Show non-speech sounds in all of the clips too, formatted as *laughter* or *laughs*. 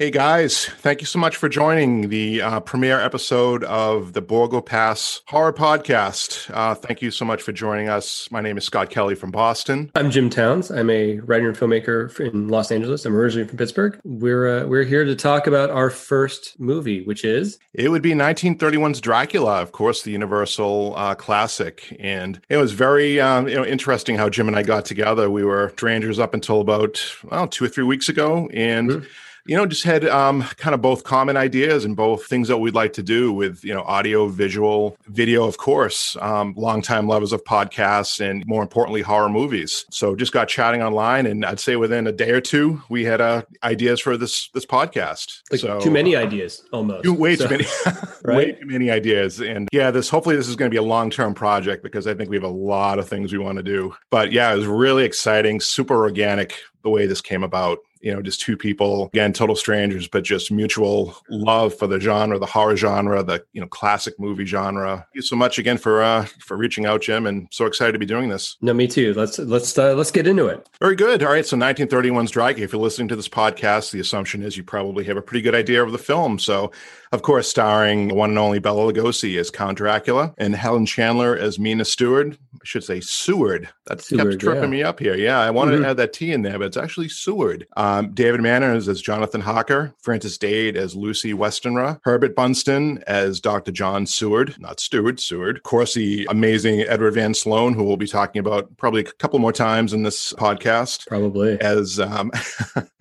Hey guys, thank you so much for joining the uh, premiere episode of the Borgo Pass Horror Podcast. Uh, thank you so much for joining us. My name is Scott Kelly from Boston. I'm Jim Towns. I'm a writer and filmmaker in Los Angeles. I'm originally from Pittsburgh. We're uh, we're here to talk about our first movie, which is it would be 1931's Dracula, of course, the Universal uh, classic. And it was very um, you know interesting how Jim and I got together. We were strangers up until about well two or three weeks ago, and. Mm-hmm you know, just had um, kind of both common ideas and both things that we'd like to do with, you know, audio, visual, video, of course, um, longtime lovers of podcasts and more importantly, horror movies. So just got chatting online, and I'd say within a day or two, we had uh, ideas for this this podcast. Like so too many ideas, almost. Too, way so, too many, *laughs* *laughs* right? way too many ideas. And yeah, this hopefully this is going to be a long term project because I think we have a lot of things we want to do. But yeah, it was really exciting, super organic the way this came about you know just two people again total strangers but just mutual love for the genre the horror genre the you know classic movie genre. Thank you so much again for uh for reaching out jim and so excited to be doing this. No me too. Let's let's uh, let's get into it. Very good. All right. So 1931's draghi if you're listening to this podcast the assumption is you probably have a pretty good idea of the film. So of course, starring one and only Bela Lugosi as Count Dracula and Helen Chandler as Mina Stewart. I should say Seward. That Seward, kept tripping yeah. me up here. Yeah, I wanted mm-hmm. to add that T in there, but it's actually Seward. Um, David Manners as Jonathan Harker, Frances Dade as Lucy Westenra, Herbert Bunston as Dr. John Seward, not Stewart, Seward. Of course, the amazing Edward Van Sloan, who we'll be talking about probably a couple more times in this podcast. Probably. As um, *laughs*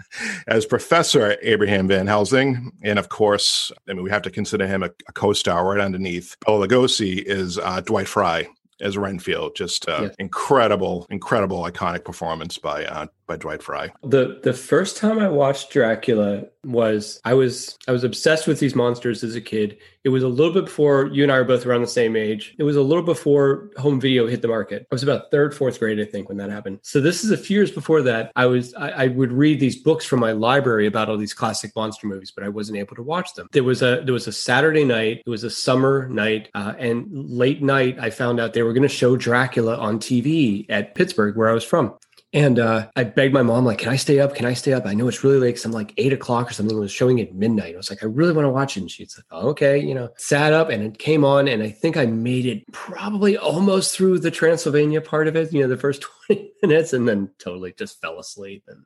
as Professor Abraham Van Helsing. And of course, I mean, we have to consider him a, a co star right underneath. Bela Lugosi is uh, Dwight Frye as Renfield. Just uh, yes. incredible, incredible, iconic performance by uh, by Dwight Frye. The the first time I watched Dracula was I was I was obsessed with these monsters as a kid. It was a little bit before you and I were both around the same age. It was a little before home video hit the market. I was about third, fourth grade, I think, when that happened. So this is a few years before that. I was I, I would read these books from my library about all these classic monster movies, but I wasn't able to watch them. There was a there was a Saturday night. It was a summer night, uh, and late night I found out they were going to show Dracula on TV at Pittsburgh, where I was from. And uh, I begged my mom, like, can I stay up? Can I stay up? I know it's really late because I'm like eight o'clock or something. It was showing at midnight. I was like, I really want to watch it. And she's like, oh, okay, you know, sat up and it came on. And I think I made it probably almost through the Transylvania part of it, you know, the first *laughs* 20 minutes, and then totally just fell asleep. And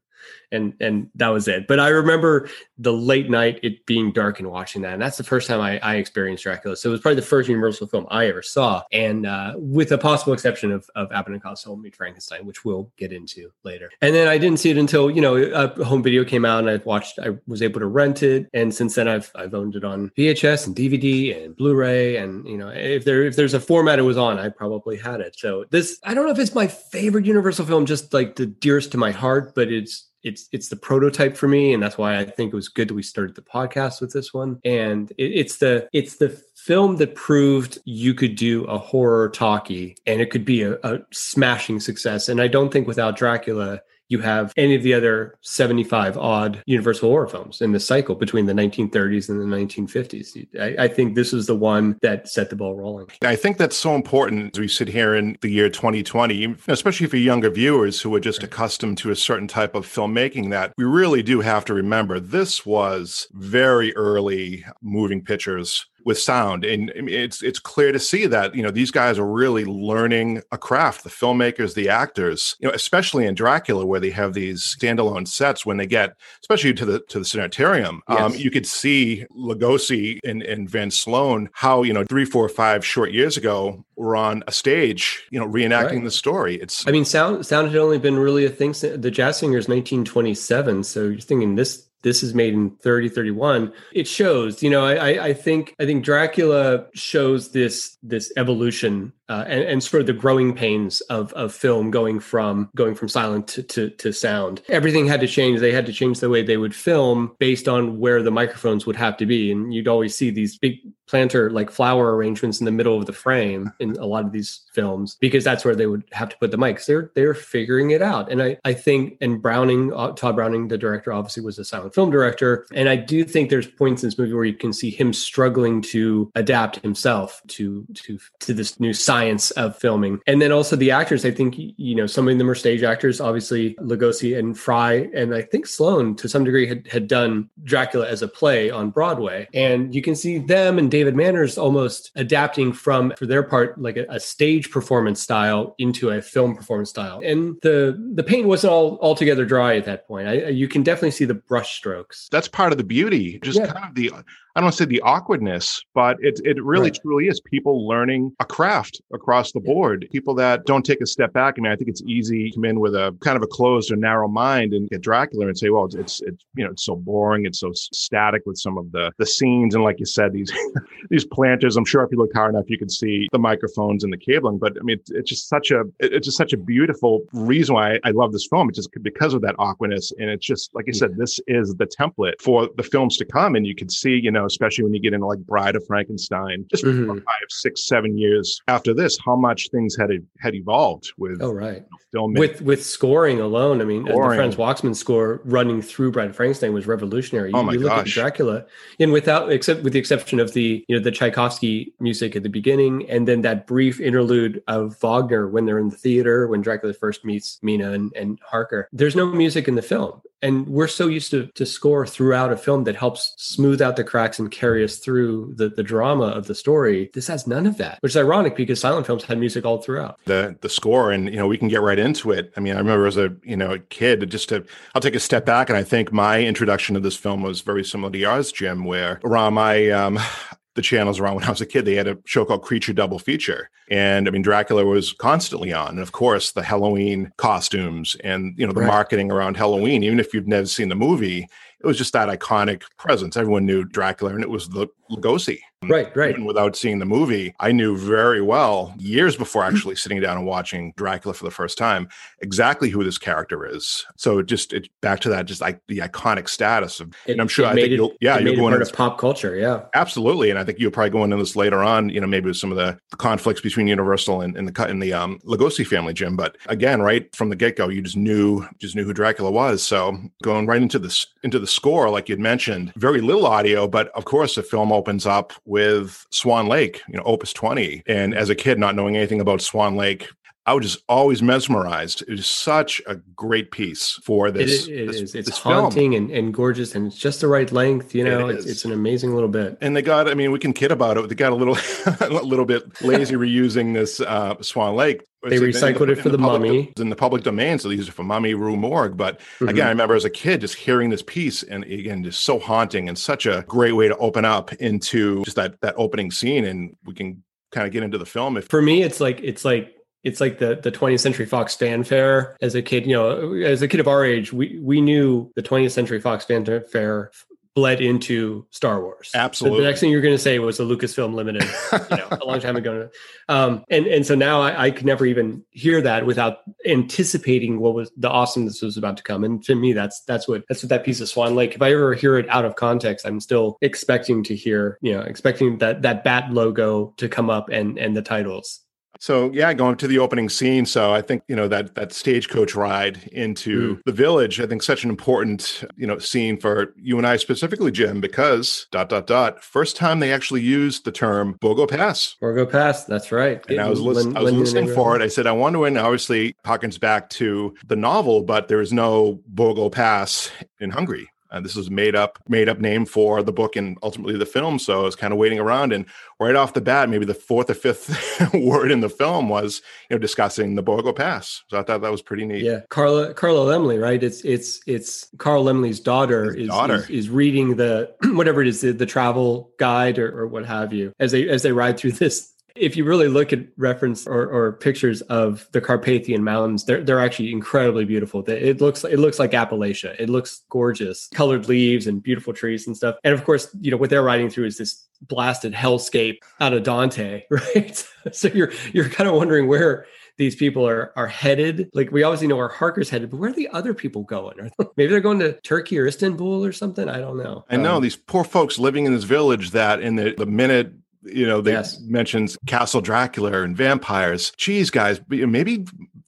and and that was it. But I remember the late night, it being dark and watching that, and that's the first time I, I experienced Dracula. So it was probably the first Universal film I ever saw, and uh, with a possible exception of of Abbott and Costello Meet Frankenstein, which we'll get into later. And then I didn't see it until you know a home video came out, and I watched. I was able to rent it, and since then I've I've owned it on VHS and DVD and Blu-ray, and you know if there if there's a format it was on, I probably had it. So this I don't know if it's my favorite Universal film, just like the dearest to my heart, but it's it's it's the prototype for me and that's why i think it was good that we started the podcast with this one. And it, it's the it's the film that proved you could do a horror talkie and it could be a, a smashing success. And i don't think without dracula you have any of the other 75 odd Universal horror films in the cycle between the 1930s and the 1950s. I, I, think this is the one that set the ball rolling. I think that's so important as we sit here in the year 2020, especially for younger viewers who are just accustomed to a certain type of filmmaking, that we really do have to remember this was very early moving pictures with sound and it's it's clear to see that you know these guys are really learning a craft the filmmakers the actors you know especially in dracula where they have these standalone sets when they get especially to the to the sanitarium um, yes. um, you could see lugosi and, and van sloan how you know three four five short years ago were on a stage you know reenacting right. the story it's i mean sound sound had only been really a thing the jazz singers 1927 so you're thinking this this is made in 3031 it shows you know i i think i think dracula shows this this evolution uh, and, and sort of the growing pains of, of film going from going from silent to, to, to sound. Everything had to change. They had to change the way they would film based on where the microphones would have to be. And you'd always see these big planter like flower arrangements in the middle of the frame in a lot of these films because that's where they would have to put the mics. They're they're figuring it out. And I, I think and Browning, uh, Tod Browning, the director, obviously was a silent film director. And I do think there's points in this movie where you can see him struggling to adapt himself to to to this new science science of filming. And then also the actors, I think, you know, some of them are stage actors, obviously Lugosi and Frye, and I think Sloan to some degree had, had done Dracula as a play on Broadway. And you can see them and David Manners almost adapting from, for their part, like a, a stage performance style into a film performance style. And the the paint wasn't all altogether dry at that point. I, you can definitely see the brush strokes. That's part of the beauty, just yeah. kind of the I don't want to say the awkwardness, but it it really right. truly is people learning a craft across the board. People that don't take a step back. I mean, I think it's easy to come in with a kind of a closed or narrow mind and get Dracula and say, well, it's, it's it's you know it's so boring, it's so static with some of the the scenes, and like you said, these *laughs* these planters. I'm sure if you look hard enough, you can see the microphones and the cabling. But I mean, it's, it's just such a it's just such a beautiful reason why I, I love this film. It's just because of that awkwardness, and it's just like I said, this is the template for the films to come, and you can see, you know know, especially when you get into like Bride of Frankenstein, just mm-hmm. five, six, seven years after this, how much things had had evolved with oh right film with with scoring alone. I mean, scoring. the Franz Waxman score running through Bride of Frankenstein was revolutionary. Oh my you look gosh. at Dracula, and without except with the exception of the you know the Tchaikovsky music at the beginning, and then that brief interlude of Wagner when they're in the theater when Dracula first meets Mina and, and Harker. There's no music in the film and we're so used to, to score throughout a film that helps smooth out the cracks and carry us through the, the drama of the story this has none of that which is ironic because silent films had music all throughout the the score and you know we can get right into it i mean i remember as a you know a kid just to i'll take a step back and i think my introduction to this film was very similar to yours jim where around my um *sighs* the channels around when I was a kid, they had a show called Creature Double Feature. And I mean, Dracula was constantly on. And of course, the Halloween costumes and, you know, the right. marketing around Halloween, even if you've never seen the movie, it was just that iconic presence. Everyone knew Dracula, and it was the Lugosi. Right, right. Even without seeing the movie, I knew very well years before actually sitting down and watching Dracula for the first time exactly who this character is. So just it, back to that, just like the iconic status of. It, and I'm sure I think you'll, yeah, you're going into of pop culture. Yeah, absolutely. And I think you'll probably go into this later on. You know, maybe with some of the, the conflicts between Universal and, and the in the um, Lugosi family, Jim. But again, right from the get go, you just knew just knew who Dracula was. So going right into this into the score, like you'd mentioned, very little audio, but of course the film opens up with Swan Lake, you know, Opus 20. And as a kid, not knowing anything about Swan Lake, I was just always mesmerized. It is such a great piece for this. It, it this, is. It's this haunting and, and gorgeous, and it's just the right length. You know, it it's, it's, an amazing little bit. And they got. I mean, we can kid about it. They got a little, *laughs* a little bit lazy *laughs* reusing this uh, Swan Lake. They recycled the, it for the, the public, mummy in the public domain, so these are for Mummy Rue Morgue. But mm-hmm. again, I remember as a kid just hearing this piece, and again, just so haunting and such a great way to open up into just that that opening scene, and we can kind of get into the film. If for me, it's like it's like it's like the the 20th century fox fanfare as a kid you know as a kid of our age we we knew the 20th century fox fanfare bled into Star Wars. Absolutely. The, the next thing you're going to say was the Lucasfilm Limited, you know, a long time ago. Um, and and so now I, I, could never even hear that without anticipating what was the awesomeness was about to come. And to me, that's that's what that's what that piece of Swan Lake. If I ever hear it out of context, I'm still expecting to hear, you know, expecting that that bat logo to come up and and the titles. So yeah, going to the opening scene. So I think you know that that stagecoach ride into mm. the village. I think such an important you know scene for you and I specifically, Jim, because dot dot dot. First time they actually used the term Borgo Pass. Borgo Pass. That's right. And it, I was, listen, I was listening for it. I said, I wonder when. Obviously, harkens back to the novel, but there is no Borgo Pass in Hungary. Uh, this was made up made up name for the book and ultimately the film. So I was kind of waiting around, and right off the bat, maybe the fourth or fifth *laughs* word in the film was you know discussing the Borgo Pass. So I thought that was pretty neat. Yeah, Carla Carla Laemmle, right? It's it's it's Carl Laemmle's daughter, is, daughter. Is, is reading the *clears throat* whatever it is the, the travel guide or, or what have you as they as they ride through this if you really look at reference or, or, pictures of the Carpathian Mountains, they're they're actually incredibly beautiful. It looks it looks like Appalachia. It looks gorgeous, colored leaves and beautiful trees and stuff. And of course, you know what they're riding through is this blasted hellscape out of Dante, *laughs* right? so you're you're kind of wondering where these people are are headed. Like we obviously know where Harker's headed, but where are the other people going? Maybe they're going to Turkey or Istanbul or something. I don't know. I know um, these poor folks living in this village that in the, the minute you know they yes. mentions Castle Dracula and vampires. Geez, guys, maybe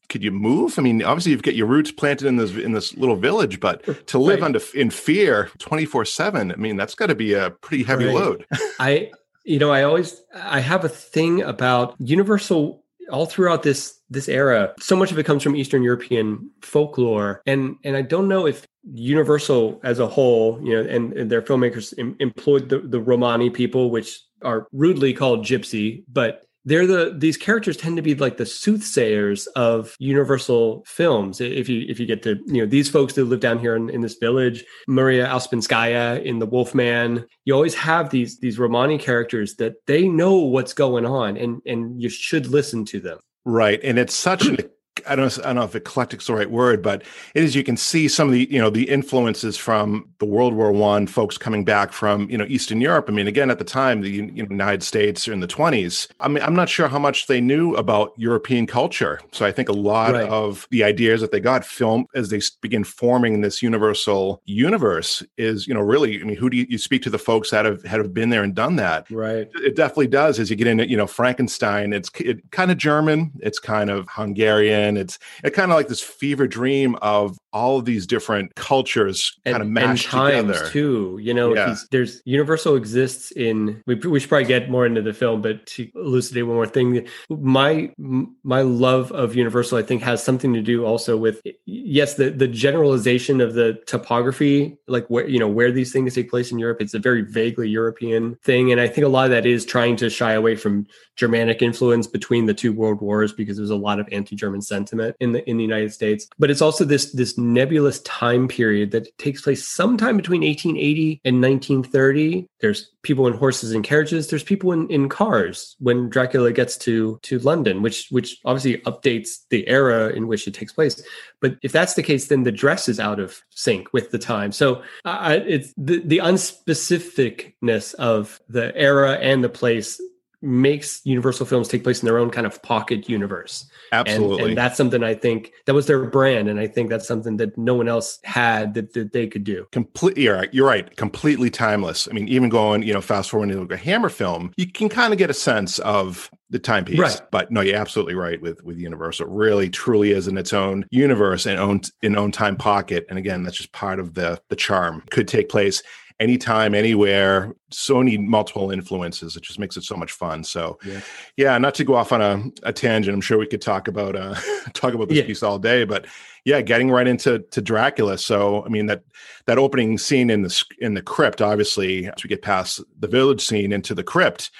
could you move? I mean, obviously you've got your roots planted in this in this little village, but to live right. under in fear twenty four seven, I mean, that's got to be a pretty heavy right. load. I, you know, I always I have a thing about Universal all throughout this this era so much of it comes from eastern european folklore and and i don't know if universal as a whole you know and, and their filmmakers em, employed the, the romani people which are rudely called gypsy but they're the these characters tend to be like the soothsayers of universal films. If you if you get to you know these folks that live down here in, in this village maria Ouspenskaya in the wolfman you always have these these romani characters that they know what's going on and and you should listen to them. Right and it's such an I don't, know, I don't know if eclectic's the right word, but it is. You can see some of the, you know, the influences from the World War One folks coming back from, you know, Eastern Europe. I mean, again, at the time, the you know, United States in the twenties. I mean, I'm not sure how much they knew about European culture. So I think a lot right. of the ideas that they got film as they begin forming this universal universe is, you know, really. I mean, who do you, you speak to the folks that have have been there and done that? Right. It definitely does. As you get into, you know, Frankenstein, it's it, kind of German, it's kind of Hungarian it's it kind of like this fever dream of all of these different cultures kind of mashed and together too. You know, yeah. there's Universal exists in. We, we should probably get more into the film, but to elucidate one more thing, my my love of Universal, I think, has something to do also with yes, the the generalization of the topography, like where you know where these things take place in Europe. It's a very vaguely European thing, and I think a lot of that is trying to shy away from Germanic influence between the two world wars because there's a lot of anti-German sentiment in the in the United States. But it's also this this nebulous time period that takes place sometime between 1880 and 1930. There's people in horses and carriages. There's people in, in cars when Dracula gets to to London, which which obviously updates the era in which it takes place. But if that's the case, then the dress is out of sync with the time. So it's the the unspecificness of the era and the place makes Universal films take place in their own kind of pocket universe. Absolutely. And, and, that's something I think that was their brand. And I think that's something that no one else had that, that they could do. Completely. You're right. You're right. Completely timeless. I mean, even going, you know, fast forward into a Hammer film, you can kind of get a sense of the timepiece. Right. But no, you're absolutely right with, with Universal. It really truly is in its own universe and own in own time pocket. And again, that's just part of the the charm. Could take place anytime, anywhere. So many multiple influences. It just makes it so much fun. So, yeah, yeah not to go off on a, a tangent. I'm sure we could talk about uh, *laughs* talk about this yeah. piece all day, but yeah, getting right into to Dracula. So, I mean that that opening scene in the in the crypt. Obviously, as we get past the village scene into the crypt,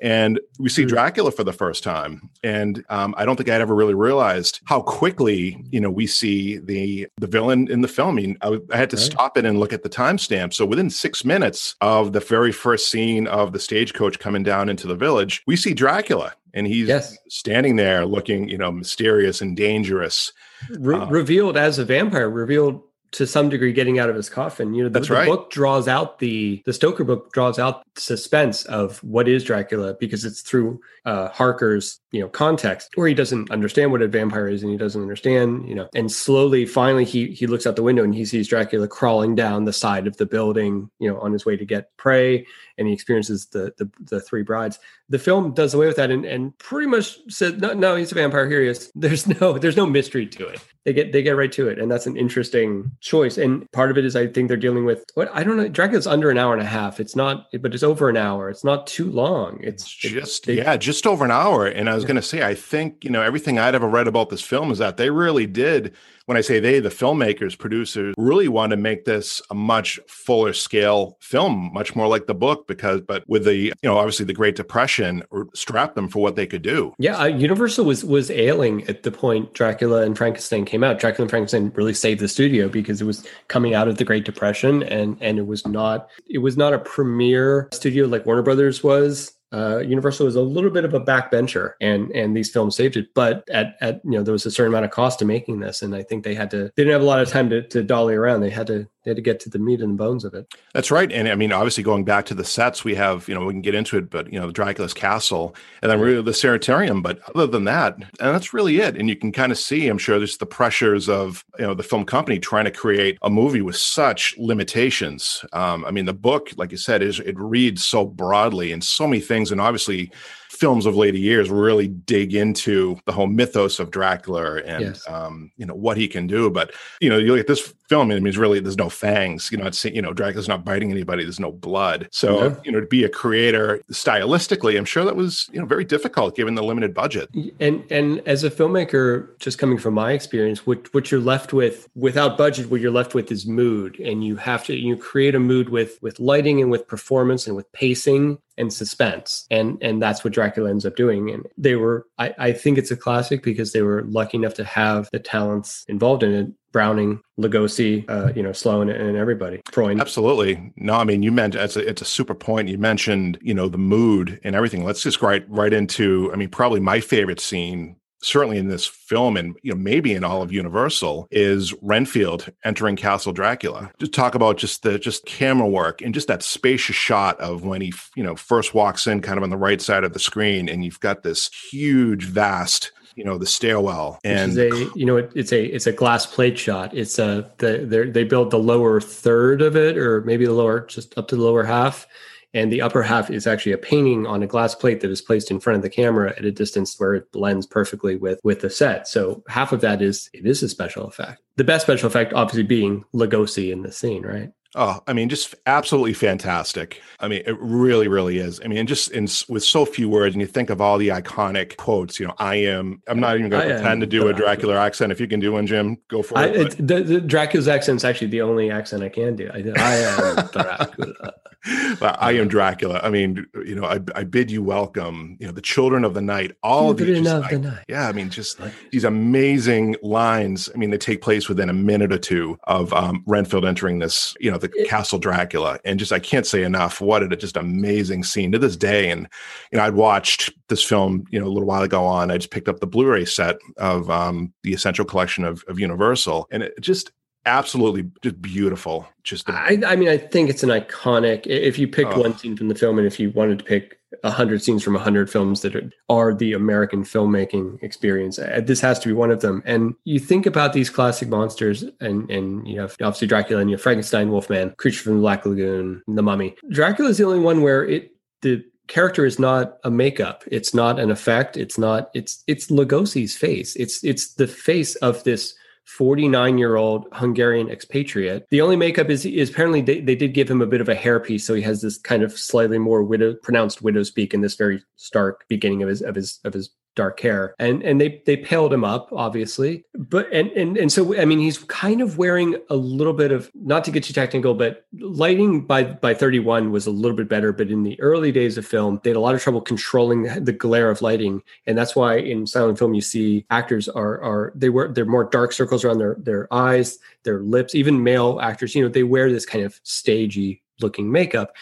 and we see mm-hmm. Dracula for the first time. And um, I don't think I'd ever really realized how quickly, you know, we see the the villain in the film. I mean, I, I had to right. stop it and look at the timestamp. So within six minutes of the very first scene of the stagecoach coming down into the village, we see Dracula, and he's yes. standing there looking, you know, mysterious and dangerous. Re- uh, revealed as a vampire, revealed to some degree getting out of his coffin. You know, the, right. book draws out the the Stoker book draws out suspense of what is Dracula because it's through uh, Harker's you know context where he doesn't understand what a vampire is and he doesn't understand you know and slowly finally he he looks out the window and he sees Dracula crawling down the side of the building you know on his way to get prey and he experiences the the, the three brides. The film does away with that and, and pretty much said no no he's a vampire here he is. *laughs* There's no there's no mystery to it. They get they get right to it and that's an interesting choice and part of it is I think they're dealing with what I don't know Dracula's under an hour and a half. It's not but it's over an hour. It's not too long. It's, just it, yeah just over an hour and I was yeah. going to say I think you know everything I'd ever read about this film is that they really did when I say they, the filmmakers, producers, really want to make this a much fuller scale film, much more like the book, because, but with the, you know, obviously the Great Depression strapped them for what they could do. Yeah, uh, Universal was was ailing at the point Dracula and Frankenstein came out. Dracula and Frankenstein really saved the studio because it was coming out of the Great Depression, and and it was not it was not a premier studio like Warner Brothers was uh, Universal was a little bit of a backbencher, and and these films saved it. But at at you know there was a certain amount of cost to making this, and I think they had to they didn't have a lot of time to, to dolly around. They had to they had to get to the meat and the bones of it. That's right, and I mean obviously going back to the sets, we have you know we can get into it, but you know Dracula's castle, and then really the Sanitarium. But other than that, and that's really it. And you can kind of see, I'm sure, there's the pressures of you know the film company trying to create a movie with such limitations. Um, I mean, the book, like you said, is it reads so broadly and so many things, and obviously films of later years really dig into the whole mythos of Dracula and yes. um, you know what he can do. But you know, you look at this film, it means really there's no fangs. You know, it's you know Dracula's not biting anybody. There's no blood. So yeah. you know, to be a creator stylistically, I'm sure that was you know very difficult given the limited budget. And and as a filmmaker, just coming from my experience, what what you're left with without budget, what you're left with is mood, and you have to you create a mood with with lighting and with performance and with pacing and suspense and and that's what dracula ends up doing and they were I, I think it's a classic because they were lucky enough to have the talents involved in it Browning, Lugosi, uh, you know, Sloan, and everybody. Freund. Absolutely. No, I mean, you mentioned it's a, it's a super point. You mentioned, you know, the mood and everything. Let's just right right into. I mean, probably my favorite scene certainly in this film and you know maybe in all of universal is renfield entering castle dracula. To talk about just the just camera work and just that spacious shot of when he you know first walks in kind of on the right side of the screen and you've got this huge vast you know the stairwell and a you know it, it's a it's a glass plate shot. It's a the they build the lower third of it or maybe the lower just up to the lower half and the upper half is actually a painting on a glass plate that is placed in front of the camera at a distance where it blends perfectly with with the set. So half of that is it is a special effect. The best special effect, obviously, being Lugosi in the scene, right? Oh, I mean, just absolutely fantastic. I mean, it really, really is. I mean, just in with so few words, and you think of all the iconic quotes. You know, I am. I'm not even going to pretend to do a Dracula accent. If you can do one, Jim, go for I, it. the, the Dracula's accent is actually the only accent I can do. I, I am *laughs* Dracula. *laughs* I am Dracula. I mean, you know, I, I bid you welcome. You know, the children of the night. All children of, just, of the night. Yeah, I mean, just these amazing lines. I mean, they take place within a minute or two of um, Renfield entering this. You know, the it, Castle Dracula, and just I can't say enough. What a just amazing scene to this day. And you know, I'd watched this film, you know, a little while ago on. I just picked up the Blu-ray set of um, the Essential Collection of, of Universal, and it just absolutely just beautiful. Just I mean, I think it's an iconic. If you picked oh. one scene from the film, and if you wanted to pick a hundred scenes from a hundred films that are the American filmmaking experience, uh, this has to be one of them. And you think about these classic monsters, and and you have obviously Dracula, and you have Frankenstein, Wolfman, Creature from the Black Lagoon, The Mummy. Dracula is the only one where it the character is not a makeup it's not an effect it's not it's it's lugosi's face it's it's the face of this 49 year old Hungarian expatriate. The only makeup is, is apparently they, they did give him a bit of a hairpiece. So he has this kind of slightly more widow, pronounced widow's peak in this very stark beginning of his, of his, of his dark hair. And and they they paled him up obviously. But and and and so i mean he's kind of wearing a little bit of not to get too technical but lighting by by 31 was a little bit better. But in the early days of film they had a lot of trouble controlling the glare of lighting. And that's why in silent film you see actors are are they wear they're more dark circles around their their eyes their lips. Even male actors you know they wear this kind of stagey looking makeup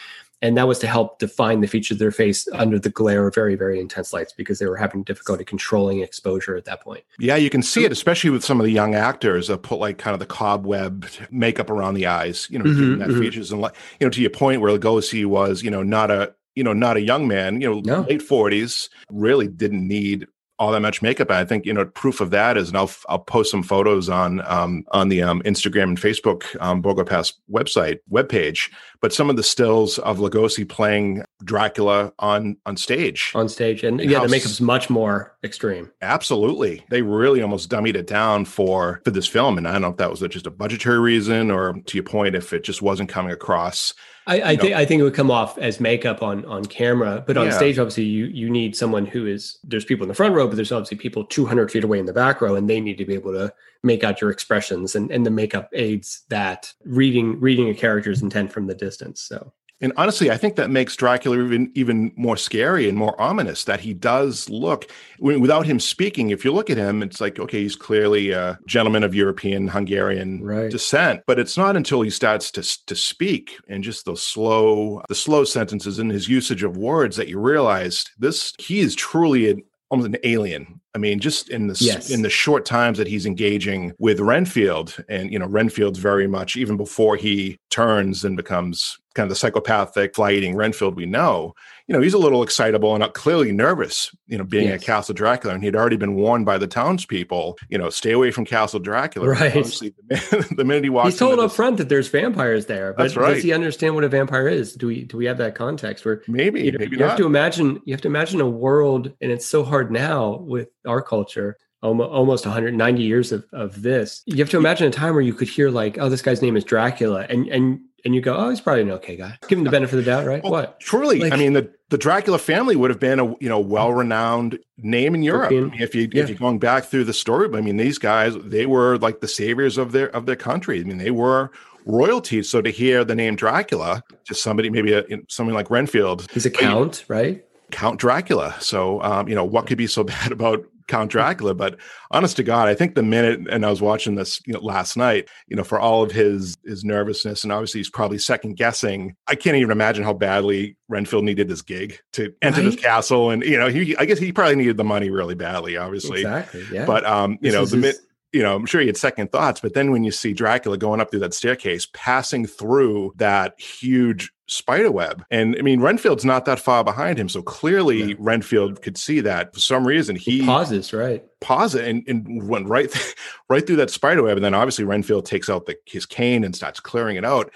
and that was to help define the features of their face under the glare of very very intense lights because they were having difficulty controlling exposure at that point yeah you can see it especially with some of the young actors that put like kind of the cobweb makeup around the eyes you know mm-hmm, that mm-hmm. features and like you know to your point where Lugosi was you know not a you know not a young man you know no. late 40s really didn't need all that much makeup. I think you know proof of that is, and I'll I'll post some photos on um, on the um, Instagram and Facebook um, Borgo Pass website webpage. But some of the stills of Lugosi playing Dracula on on stage, on stage, and yeah, the makeup's much more extreme. Absolutely, they really almost dummied it down for for this film, and I don't know if that was just a budgetary reason or to your point, if it just wasn't coming across I, I think I think it would come off as makeup on on camera, but on yeah. stage, obviously, you you need someone who is. There's people in the front row, but there's obviously people 200 feet away in the back row, and they need to be able to make out your expressions, and and the makeup aids that reading reading a character's intent from the distance. So And honestly, I think that makes Dracula even even more scary and more ominous. That he does look without him speaking. If you look at him, it's like okay, he's clearly a gentleman of European Hungarian Right. descent. But it's not until he starts to to speak and just the slow the slow sentences and his usage of words that you realize this he is truly an almost an alien. I mean, just in the Yes. in the short times that he's engaging with Renfield, and you know, Renfield's very much even before he turns and becomes kind of the psychopathic fly-eating Renfield we know. You know, he's a little excitable and uh, clearly nervous. You know, being Yes. at Castle Dracula, and he'd already been warned by the townspeople. You know, stay away from Castle Dracula. Right. The minute, *laughs* the minute he walks, He's told up this- front that there's vampires there, but That's right. does he understand what a vampire is? Do we do we have that context where maybe, you, know, maybe you have to imagine you have to imagine a world, and it's so hard now with our culture. Almost 190 years of, of this. You have to imagine a time where you could hear like, "Oh, this guy's name is Dracula," and and and you go, "Oh, he's probably an okay guy." Give him the uh, benefit of the doubt, right? Well, what? Truly, I mean the the Dracula family would have been a you know mm. well renowned name in Europe. I mean, if you Yeah. if you're going back through the story, I mean these guys they were like the saviors of their of their country. I mean they were royalty. So to hear the name Dracula, just somebody maybe a, someone like Renfield, He's a count, right? Count Dracula. So um, you know what could be so *laughs* bad about Count Dracula? But honest to God, I think the minute and I was watching this you know, last night, you know, for all of his his nervousness and obviously he's probably second guessing. I can't even imagine how badly Renfield needed this gig to enter this castle, and you know, he I guess he probably needed the money really badly, obviously. Exactly. Yeah. But um, you This know, the his- minute you know, I'm sure he had second thoughts, but then when you see Dracula going up through that staircase, passing through that huge spider web, and I mean, Renfield's not that far behind him, so clearly Yeah. Renfield could see that. For some reason, he he pauses, right? paused it and, and went right, *laughs* right through that spider web, and then obviously Renfield takes out the, his cane and starts clearing it out.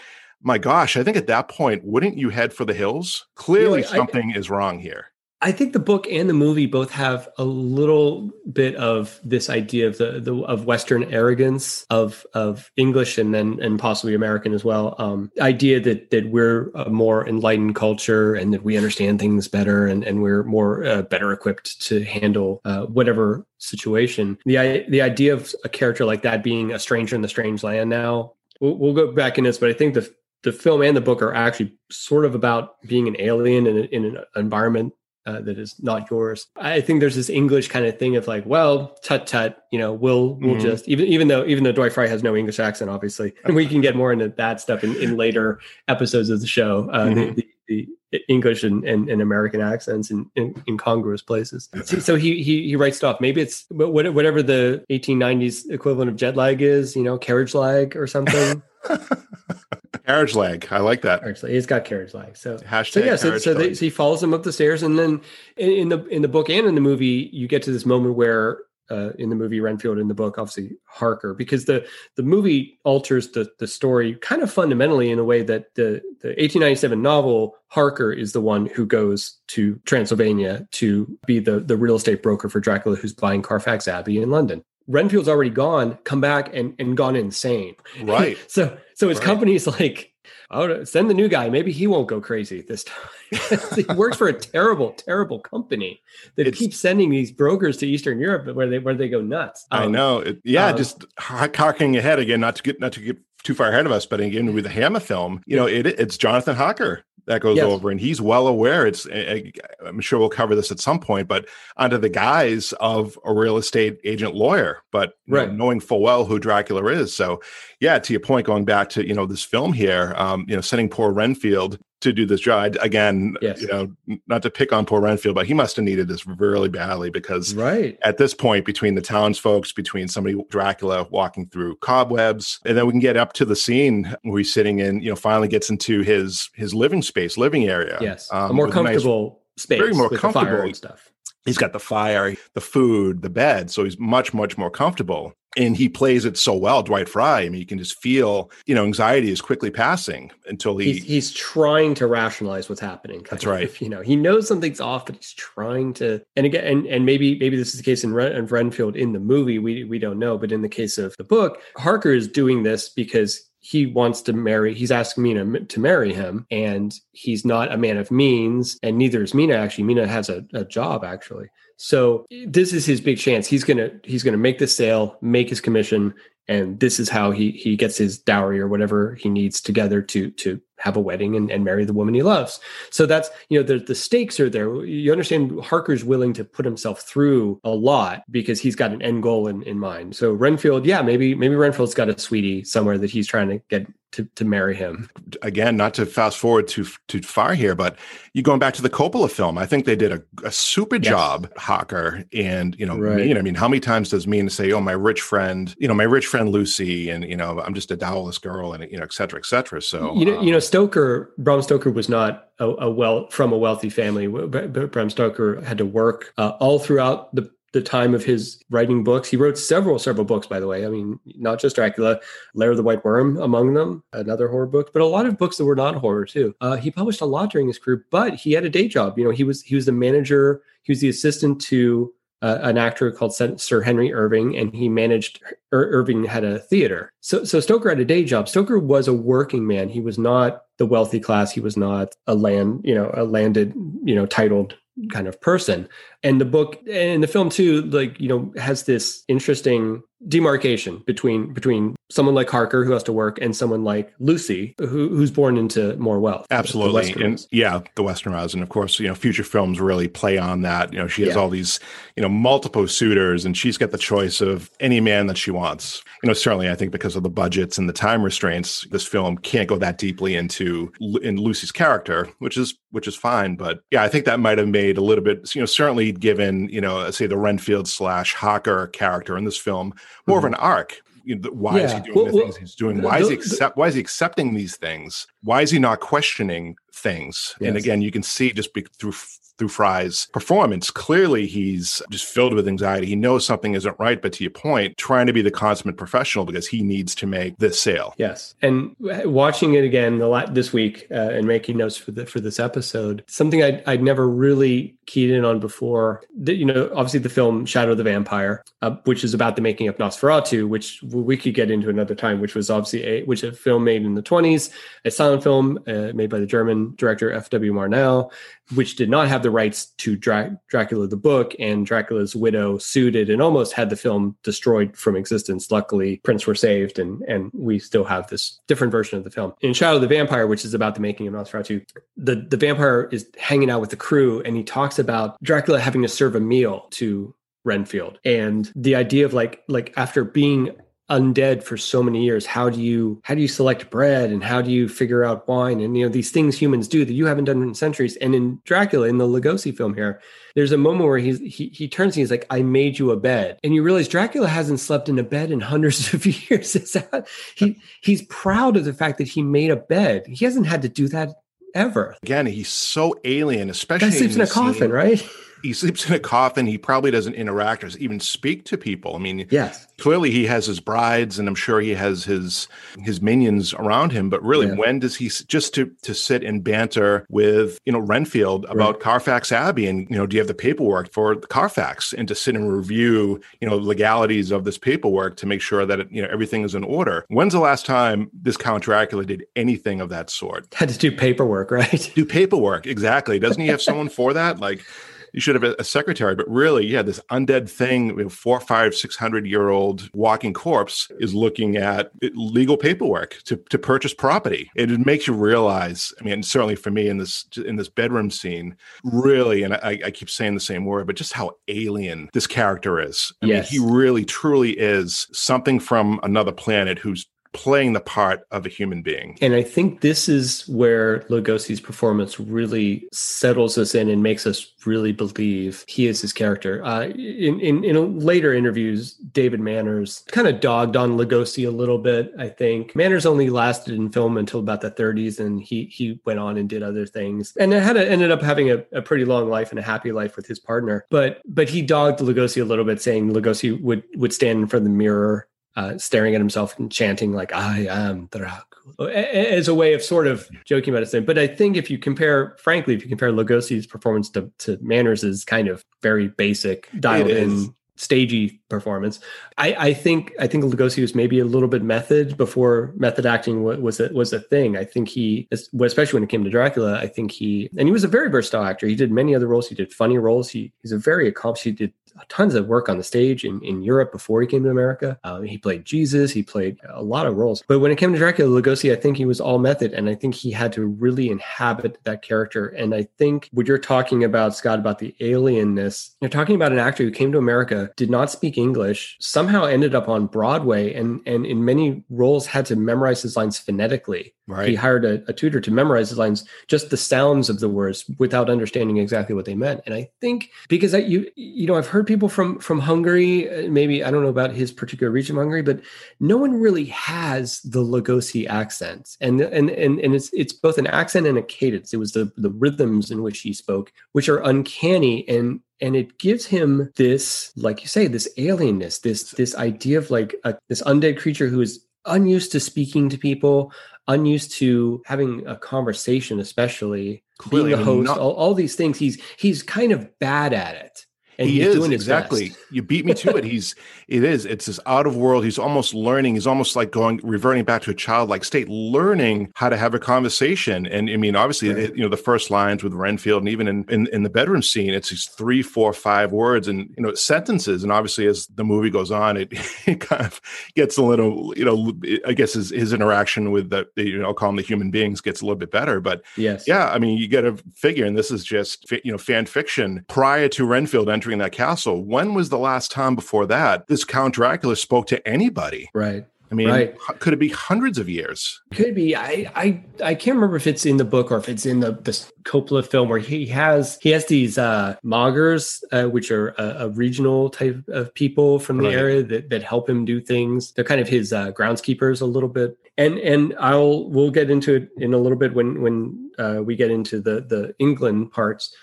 My gosh, I think at that point, wouldn't you head for the hills? Clearly, I- something is wrong here. I think the book and the movie both have a little bit of this idea of the, the of Western arrogance of of English and then and possibly American as well. Um, idea that that we're a more enlightened culture and that we understand things better and and we're more uh, better equipped to handle uh, whatever situation. The the idea of a character like that being a stranger in the strange land. Now we'll, we'll go back in this, but I think the the film and the book are actually sort of about being an alien in, in an environment uh, that is not yours. I think there's this English kind of thing of like, well, tut tut, you know, we'll we'll Mhm. just even even though even though Dwight Frye has no English accent, obviously, and we can get more into that stuff in, in later episodes of the show. Uh, Mhm. the, the, the English and, and, and American accents in, in incongruous places. So, so he he he writes it off. Maybe it's but whatever the 1890s equivalent of jet lag is, you know, carriage lag or something. *laughs* *laughs* Carriage lag. I like that. Actually, he's got carriage lag. So Hashtag so yeah, so, so, they, so he follows him up the stairs, and then in, in the in the book and in the movie, you get to this moment where uh, in the movie Renfield, in the book, obviously Harker, because the the movie alters the the story kind of fundamentally in a way that the the 1897 novel Harker is the one who goes to Transylvania to be the the real estate broker for Dracula, who's buying Carfax Abbey in London. Renfield's already gone, come back and and gone insane. Right. *laughs* so so his Right. company's like, oh, send the new guy. Maybe he won't go crazy this time. *laughs* he works for a terrible, terrible company that It's- keeps sending these brokers to Eastern Europe where they where they go nuts. I Um, know. It, yeah, um, just har- harking ahead again, not to get not to get too far ahead of us, but again with the Hammer film, you know, it it's Jonathan Harker that goes Yes. over, and he's well aware. It's I- I'm sure we'll cover this at some point, but under the guise of a real estate agent lawyer, but you know, Right. knowing full well who Dracula is. So, yeah, to your point, going back to you know this film here, um, you know, sending poor Renfield to do this job again. Yes. You know, not to pick on poor Renfield, but he must have needed this really badly because Right. at this point between the townsfolk, between somebody Dracula walking through cobwebs, and then we can get up to the scene where he's sitting in, you know, finally gets into his his living space, living area. Yes. um, a more with nice- comfortable space. very more with the fire comfortable. stuff. he's got the fire, the food, the bed, so he's much much more comfortable. And he plays it so well, Dwight Frye. I mean, you can just feel, you know, anxiety is quickly passing until he. He's, he's trying to rationalize what's happening. That's of. right. You know, he knows something's off, but he's trying to. And again, and, and maybe maybe this is the case in Ren, in Renfield in the movie. We we don't know, but in the case of the book, Harker is doing this because he wants to marry. He's asking Mina to marry him, and he's not a man of means, and neither is Mina. Actually, Mina has a, a job actually. So this is his big chance. He's gonna he's gonna make the sale, make his commission, and this is how he he gets his dowry or whatever he needs together to to have a wedding and, and marry the woman he loves. So that's, you know, the, the stakes are there. You understand Harker's willing to put himself through a lot because he's got an end goal in, in mind. So Renfield, yeah, maybe, maybe Renfield's got a sweetie somewhere that he's trying to get to, to marry him. Again, not to fast forward too too far here, but you going back to the Coppola film, I think they did a, a super yes. job, Harker and you know, right. Mina. I mean, how many times does Mina say, "Oh, my rich friend," you know, my rich friend Lucy, and you know, I'm just a dowerless girl, and you know, et cetera, et cetera. So you know, um, you know, Stoker, Bram Stoker was not a, a well from a wealthy family. Bram Stoker had to work uh, all throughout the the time of his writing books. He wrote several, several books, by the way. I mean, not just Dracula, Lair of the White Worm among them, another horror book, but a lot of books that were not horror too. Uh, he published a lot during his career, but he had a day job. You know, he was he was the manager, he was the assistant to uh, an actor called Sir Henry Irving, and he managed. Ir- Irving had a theater, so so Stoker had a day job. Stoker was a working man. He was not the wealthy class. He was not a land, you know, a landed, you know, titled kind of person and the book and the film too like you know has this interesting demarcation between between someone like Harker who has to work and someone like Lucy who, who's born into more wealth. Absolutely, and yeah, the Westenras, and of course, you know, future films really play on that. You know, she has yeah. all these, you know, multiple suitors, and she's got the choice of any man that she wants. You know, certainly, I think because of the budgets and the time restraints, this film can't go that deeply into in Lucy's character, which is which is fine. But yeah, I think that might have made a little bit, you know, certainly given you know, say the Renfield slash Harker character in this film more mm-hmm. of an arc. You know, why yeah. is he doing well, the things he's doing? Why the, is he accept? Why is he accepting these things? Why is he not questioning things? Yes. And again, you can see just be, through through Frye's performance. Clearly, he's just filled with anxiety. He knows something isn't right, but to your point, trying to be the consummate professional because he needs to make this sale. Yes, and watching it again this week uh, and making notes for the for this episode, something I'd, I'd never really keyed in on before. The, you know, obviously the film Shadow of the Vampire, uh, which is about the making of Nosferatu, which we could get into another time, which was obviously a which a film made in the twenties, a silent film uh, made by the German director F. W. Murnau, which did not have the rights to Dra- Dracula the book, and Dracula's widow sued it and almost had the film destroyed from existence. Luckily, prints were saved, and and we still have this different version of the film. In Shadow of the Vampire, which is about the making of Nosferatu, the the vampire is hanging out with the crew, and he talks about Dracula having to serve a meal to Renfield, and the idea of like like after being undead for so many years how do you how do you select bread and how do you figure out wine? And you know these things humans do that you haven't done in centuries. And in dracula in the lugosi film here there's a moment where he's he, he turns and he's like i made you a bed. And you realize dracula hasn't slept in a bed in hundreds *laughs* of years. That, he he's proud of the fact that he made a bed. He hasn't had to do that ever. Again he's so alien especially Guy sleeps in, in a coffin scene. right he sleeps in a coffin. He probably doesn't interact or even speak to people. I mean, yes, clearly he has his brides, and I'm sure he has his his minions around him. But really, yeah. when does he just to to sit and banter with you know Renfield about right. Carfax Abbey, and you know, do you have the paperwork for Carfax, and to sit and review you know legalities of this paperwork to make sure that it, you know everything is in order. When's the last time this Count Dracula did anything of that sort? Had to do paperwork, *laughs* right? Do paperwork exactly? Doesn't he have someone for that? Like you should have a secretary. But really, yeah, this undead thing, you know, four, five, six hundred year old walking corpse is looking at legal paperwork to, to purchase property. It makes you realize. I mean, certainly for me in this in this bedroom scene, really, and I, I keep saying the same word, but just how alien this character is. I yes. mean, he really, truly is something from another planet who's playing the part of a human being. And I think this is where Lugosi's performance really settles us in and makes us really believe he is his character. Uh, in, in, in later interviews, David Manners kind of dogged on Lugosi a little bit. I think Manners only lasted in film until about the 30s, and he he went on and did other things, and had a, ended up having a, a pretty long life and a happy life with his partner. But but he dogged Lugosi a little bit, saying Lugosi would would stand in front of the mirror uh, staring at himself and chanting like "I am Dracula" as a way of sort of joking about it. But I think if you compare, frankly, if you compare Lugosi's performance to, to Manners' kind of very basic, dialed in stagey performance. I, I think I think Lugosi was maybe a little bit method before method acting was was a, was a thing. I think he, especially when it came to Dracula, I think he and he was a very versatile actor. He did many other roles. He did funny roles. He he's a very accomplished. He did tons of work on the stage in, in Europe before he came to America. Um, he played Jesus, he played a lot of roles. But when it came to Dracula Lugosi, I think he was all method, and I think he had to really inhabit that character. And I think what you're talking about, Scott, about the alienness, you're talking about an actor who came to America, did not speak English, somehow ended up on Broadway, and and in many roles had to memorize his lines phonetically. Right. He hired a, a tutor to memorize his lines, just the sounds of the words, without understanding exactly what they meant. And I think because I, you you know I've heard people from from Hungary, uh, maybe I don't know about his particular region of Hungary, but no one really has the Lugosi accent, and and and and it's it's both an accent and a cadence. It was the the rhythms in which he spoke, which are uncanny and and it gives him this like you say this alienness this this idea of like a, this undead creature who is unused to speaking to people unused to having a conversation especially Clearly, being a host not- all, all these things he's he's kind of bad at it and he is doing exactly. best. You beat me to it. He's *laughs* it is. It's this out of world. He's almost learning. He's almost like going reverting back to a childlike state, learning how to have a conversation. And I mean, obviously, Right. it- you know, the first lines with Renfield, and even in, in in the bedroom scene, it's these three, four, five words, and you know, sentences. And obviously, as the movie goes on, it, *laughs* it kind of gets a little, you know, I guess his his interaction with the, you know, I'll call them the human beings gets a little bit better. But yes yeah, I mean, you got to figure, and this is just you know fan fiction. Prior to Renfield entering that castle, when was the last time before that this Count Dracula spoke to anybody? right I mean, Right. could it be hundreds of years? Could be. I, I I can't remember if it's in the book or if it's in the this Coppola film where he has he has these uh moggers, uh, which are a, a regional type of people from the Right. area that, that help him do things. They're kind of his uh, groundskeepers a little bit. And and I'll we'll get into it in a little bit when when uh, we get into the the England parts.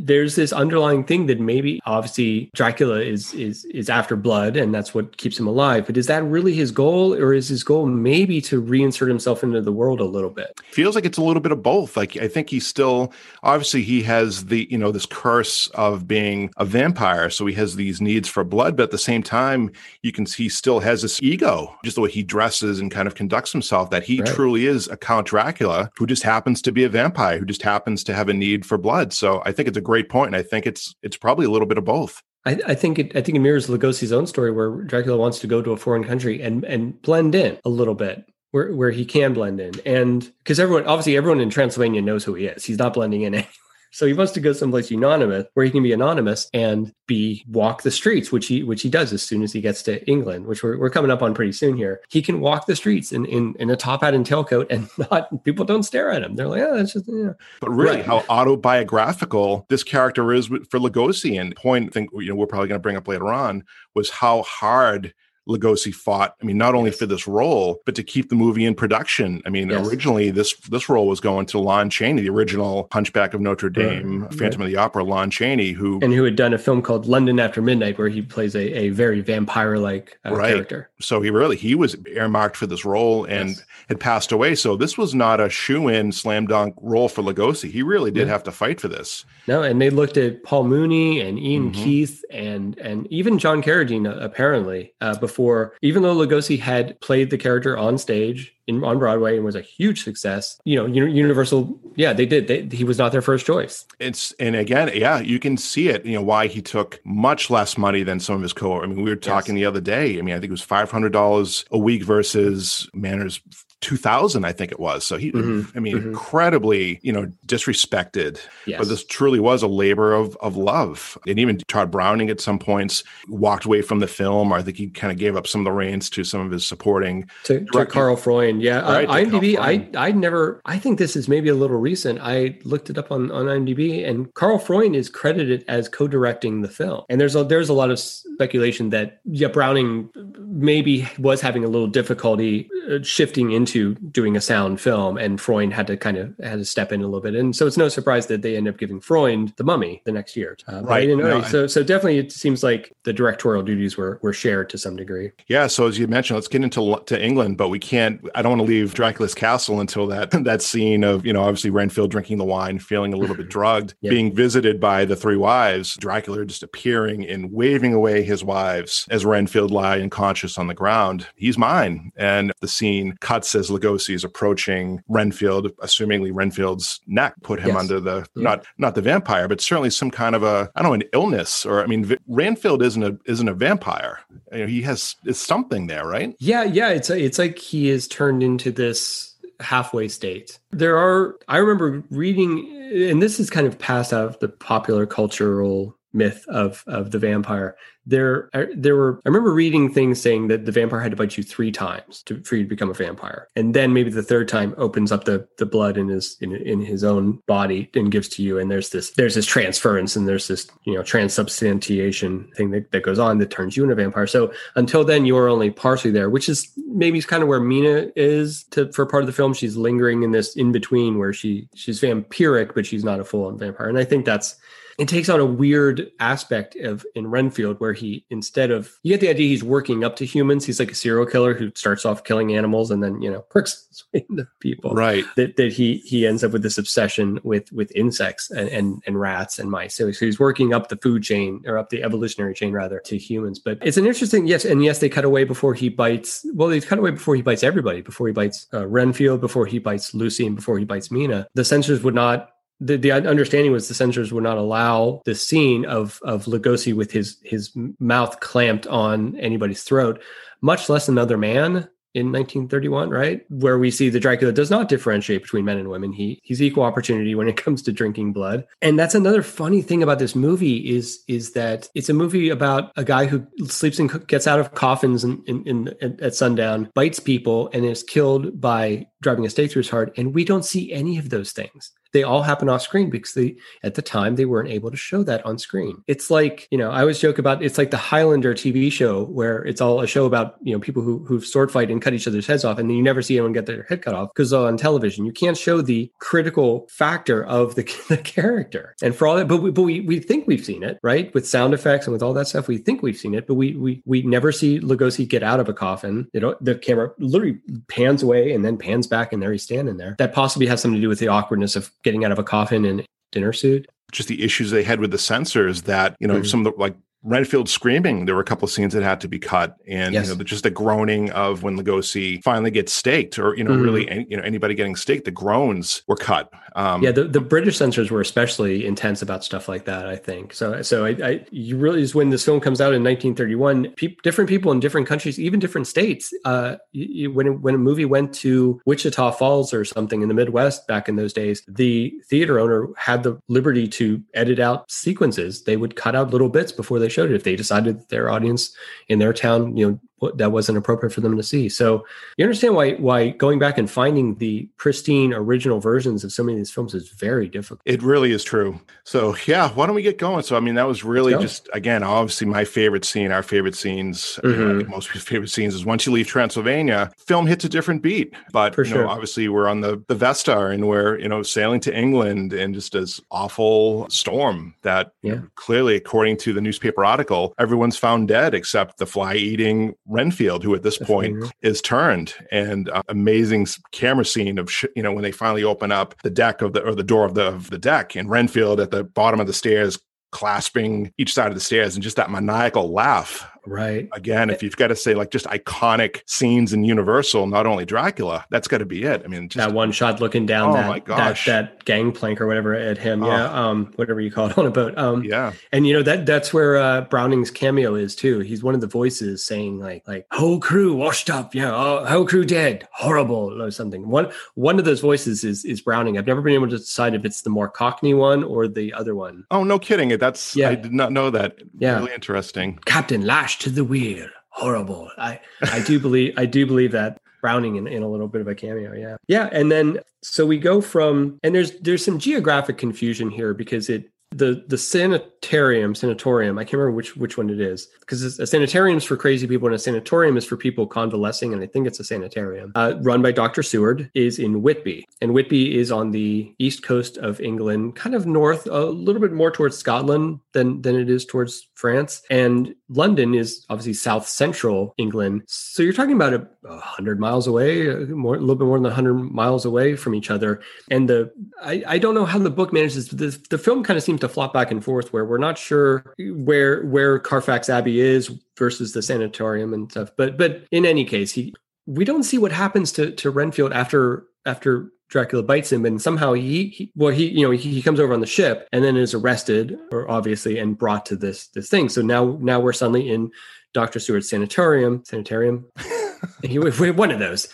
There's this underlying thing that maybe obviously Dracula is is is after blood and that's what keeps him alive. But is that really his goal, or is his goal maybe to reinsert himself into the world a little bit? Feels like it's a little bit of both. Like I think he's still obviously he has the you know this curse of being a vampire, so he has these needs for blood, but at the same time, you can see he still has this ego, just the way he dresses and kind of conducts himself. That he Right. truly is a Count Dracula who just happens to be a vampire, who just happens to have a need for blood. So I think it's a great point, and I think it's it's probably a little bit of both. I, I think it I think it mirrors Lugosi's own story where Dracula wants to go to a foreign country and and blend in a little bit where where he can blend in. And because everyone obviously everyone in Transylvania knows who he is. He's not blending in *laughs* anywhere. So he wants to go someplace anonymous where he can be anonymous and be walk the streets which he which he does as soon as he gets to England which we're, we're coming up on pretty soon here. He can walk the streets in in, in a top hat and tailcoat and *laughs* not people don't stare at him. They're like oh that's just yeah. But really, Right. how autobiographical this character is for Lugosi. And point, I think you know we're probably going to bring up later on was how hard Lugosi fought. I mean, not only for this role, but to keep the movie in production. I mean, Yes. originally this this role was going to Lon Chaney, the original Hunchback of Notre Dame, Right. Phantom of the Opera, Lon Chaney, who and who had done a film called London After Midnight where he plays a, a very vampire like uh, Right. character so he really he was earmarked for this role and Yes. had passed away. So this was not a shoe in slam dunk role for Lugosi. He really did Yeah. have to fight for this. No, and they looked at Paul Muni and Ian Mhm. Keith and and even John Carradine uh, apparently uh, before. Even though Lugosi had played the character on stage in on Broadway and was a huge success, you know, Universal, yeah, they did. They, he was not their first choice. It's and again, yeah, you can see it. You know why he took much less money than some of his co. I mean, we were talking the other day. I mean, I think it was five hundred dollars a week versus Manners two thousand. I think it was. So he, Mhm, I mean, mhm. incredibly, you know, disrespected. Yes, But this truly was a labor of of love. And even Todd Browning at some points walked away from the film, or I think he kind of gave up some of the reins to some of his supporting. to, to Karl Freund. Yeah, uh, Right, to IMDb. I I never. I think this is maybe a little recent. I looked it up on on IMDb, and Karl Freund is credited as co-directing the film. And there's a there's a lot of speculation that yeah, Browning maybe was having a little difficulty uh, shifting into doing a sound film, and Freund had to kind of had to step in a little bit. And so it's no surprise that they end up giving Freund the Mummy the next year. Uh, Right. didn't know. I- so so definitely, it seems like the directorial duties were were shared to some degree. Yeah. So as you mentioned, let's get into to England, but we can't. I don't want to leave Dracula's castle until that *laughs* that scene of you know obviously Renfield drinking the wine, feeling a little bit *laughs* drugged, Yeah. being visited by the three wives, Dracula just appearing and waving away his wives as Renfield lie unconscious on the ground. He's mine, and the scene cuts as Lugosi is approaching Renfield, assumingly Renfield's neck put him Yes. under the Yeah. not not the vampire, but certainly some kind of a I don't know an illness or I mean V- Renfield isn't a isn't a vampire. You know, he has it's something there, right? Yeah, yeah, it's it's like he is turned into this halfway state. There are I remember reading and this is kind of passed out of the popular cultural myth of of the vampire. There there were I remember reading things saying that the vampire had to bite you 3 times to, for you to become a vampire. And then maybe the third time opens up the the blood in his in, in his own body and gives to you and there's this there's this transference and there's this, you know, transubstantiation thing that, that goes on that turns you into a vampire. So until then you are only partially there which is maybe kind of where mina is to for part of the film she's lingering in this in between where she she's vampiric but she's not a full-on vampire and i think that's it takes on a weird aspect of in renfield where he instead of you get the idea he's working up to humans he's like a serial killer who starts off killing animals and then you know works his way into people Right. that, that he he ends up with this obsession with with insects and and, and rats and mice. So, so he's working up the food chain or up the evolutionary chain rather to humans. But it's an interesting yes, and yes, they cut away before he bites. Well, they cut away before he bites everybody. Before he bites uh, Renfield, before he bites Lucy, and before he bites Mina. The censors would not. The, the understanding was the censors would not allow the scene of of Lugosi with his his mouth clamped on anybody's throat, much less another man in 1931, right? Where we see the Dracula does not differentiate between men and women. He he's equal opportunity when it *laughs* comes to drinking blood. And that's another funny thing about this movie is is that it's a movie about a guy who sleeps and gets out of coffins in, in, in at sundown, bites people, and is killed by driving a stake through his heart. And we don't see any of those things. They all happen off screen because they at the time they weren't able to show that on screen. It's like, you know, I always joke about it's like the Highlander TV show where it's all a show about, you know, people who who sword fight and cut each other's heads off and then you never see anyone get their head cut off because on television. You can't show the critical factor of the, *laughs* the character. And for all that, but we, but we we think we've seen it, right? With sound effects and with all that stuff, we think we've seen it, but we we we never see Lugosi get out of a coffin. You know, the camera literally pans away and then pans back and there he's standing there. That possibly has something to do with the awkwardness of getting out of a coffin in dinner suit. Just the issues they had with the sensors that, you know, Mhm. some of the like Renfield screaming, there were a couple of scenes that had to be cut. And Yes. you know, the, just the groaning of when Lugosi finally gets staked, or you know, Mhm. really any, you know, anybody getting staked, the groans were cut. Um yeah, the, the British censors were especially intense about stuff like that. I think so. So I, I you really is when this film comes out in 1931. Peop different people in different countries, even different states. Uh, you- when when a movie went to Wichita Falls or something in the Midwest back in those days, the theater owner had the liberty to edit out sequences. They would cut out little bits before they showed it if they decided their audience in their town, you know, that wasn't appropriate for them to see. So you understand why why going back and finding the pristine original versions of so many of these films is very difficult. It really is true. So yeah, why don't we get going? So I mean, that was really just again, obviously my favorite scene, our favorite scenes, you know, I Mhm. think most people's favorite scenes is once you leave Transylvania, film hits a different beat. But For you know, sure. obviously we're on the the Vesta and we're you know sailing to England and just this awful storm that you know, Yeah. clearly, according to the newspaper article, everyone's found dead except the fly eating Renfield, who at this point is turned and uh, amazing camera scene of sh- you know when they finally open up the deck of the or the door of the of the deck and Renfield at the bottom of the stairs clasping each side of the stairs and just that maniacal laugh Right. again if you've got to say like just iconic scenes in universal not only dracula that's got to be it i mean just that one shot looking down Oh that, my that gosh. that gangplank or whatever at him. Oh. Yeah. Um, whatever you call it on a boat. Um, yeah and you know that that's where uh, Browning's cameo is too. He's one of the voices saying like like whole crew washed up, yeah, oh, whole crew dead, horrible or something. One one of those voices is is Browning. I've never been able to decide if it's the more Cockney one or the other one. oh no kidding that's Yeah. i did not know that Yeah. really interesting Captain to the wheel, horrible. I I do believe I do believe that. Browning in, in a little bit of a cameo, yeah, yeah, and then so we go from and there's there's some geographic confusion here because it the the sanitarium sanatorium I can't remember which which one it is because a sanitarium is for crazy people and a sanatorium is for people convalescing and I think it's a sanitarium uh, run by Dr. Seward is in Whitby and Whitby is on the east coast of England kind of north a little bit more towards Scotland than than it is towards France and London is obviously south central England. So you're talking about a, a hundred miles away uh, more a little bit more than a hundred miles away from each other. And the I, I don't know how the book manages the, the film kind of seems to flop back and forth where we're not sure where where Carfax Abbey is versus the sanatorium and stuff. But but in any case he we don't see what happens to to Renfield after after Dracula bites him, and somehow he, he well he you know he, he, comes over on the ship and then is arrested or obviously and brought to this this thing. So now now we're suddenly in Doctor Seward's sanatorium sanitarium. *laughs* he, one of those.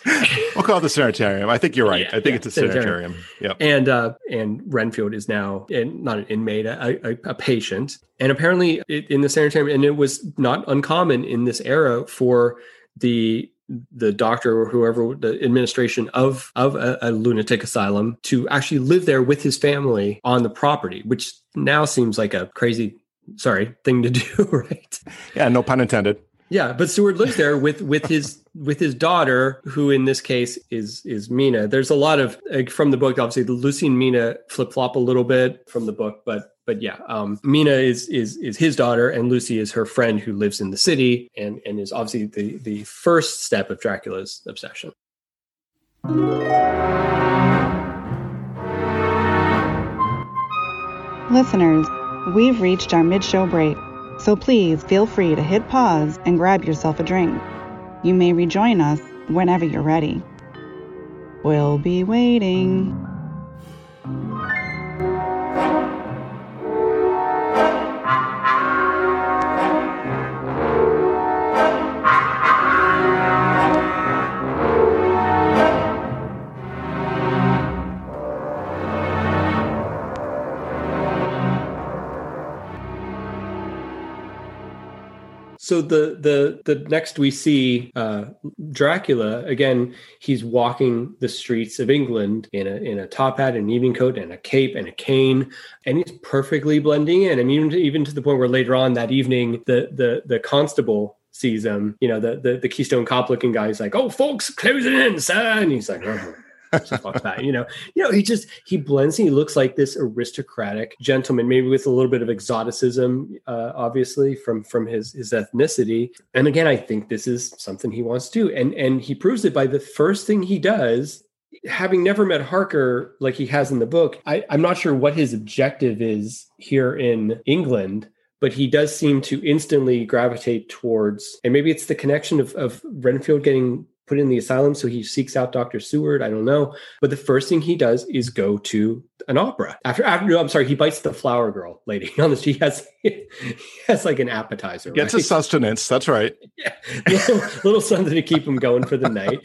we'll call it the sanitarium. I think you're right. Yeah, I think yeah, it's a sanitarium. Yeah. And uh, and Renfield is now in, not an inmate, a, a, a patient, and apparently it, in the sanitarium, and it was not uncommon in this era for the the doctor or whoever the administration of of a, a, lunatic asylum to actually live there with his family on the property which now seems like a crazy sorry thing to *laughs* do right? Yeah no pun intended. Yeah but seward lives there with with his with his daughter who in this case is is mina. There's a lot of like, from the book obviously the lucy and mina flip-flop a little bit from the book but but yeah, um, Mina is is is his daughter, and Lucy is her friend who lives in the city, and and is obviously the the first step of Dracula's obsession. Listeners, we've reached our mid-show break, so please feel free to hit pause and grab yourself a drink. You may rejoin us whenever you're ready. We'll be waiting. So the the the next we see uh, Dracula again. He's walking the streets of England in a in a top hat, and evening coat, and a cape, and a cane, and he's perfectly blending in. I mean, even to, the point where later on that evening, the the the constable sees him. You know, the the, the Keystone Cop looking guy is like, "Oh, folks, closing in, sir," and he's like. Oh that. You know, you know, he just he blends. He looks like this aristocratic gentleman, maybe with a little bit of exoticism, uh, obviously from from his his ethnicity. And again, I think this is something he wants to do, and and he proves it by the first thing he does. Having never met Harker like he has in the book, I, I'm not sure what his objective is here in England but he does seem to instantly gravitate towards, and maybe it's the connection of, of Renfield getting put in the asylum. So he seeks out Dr. Seward. I don't know. But the first thing he does is go to an opera. After, after no, I'm sorry, he bites the flower girl lady on the street. He has, *laughs* he has like an appetizer. Gets right? a *laughs* sustenance. That's right. Yeah. *laughs* Little, little, something to keep him going for the night.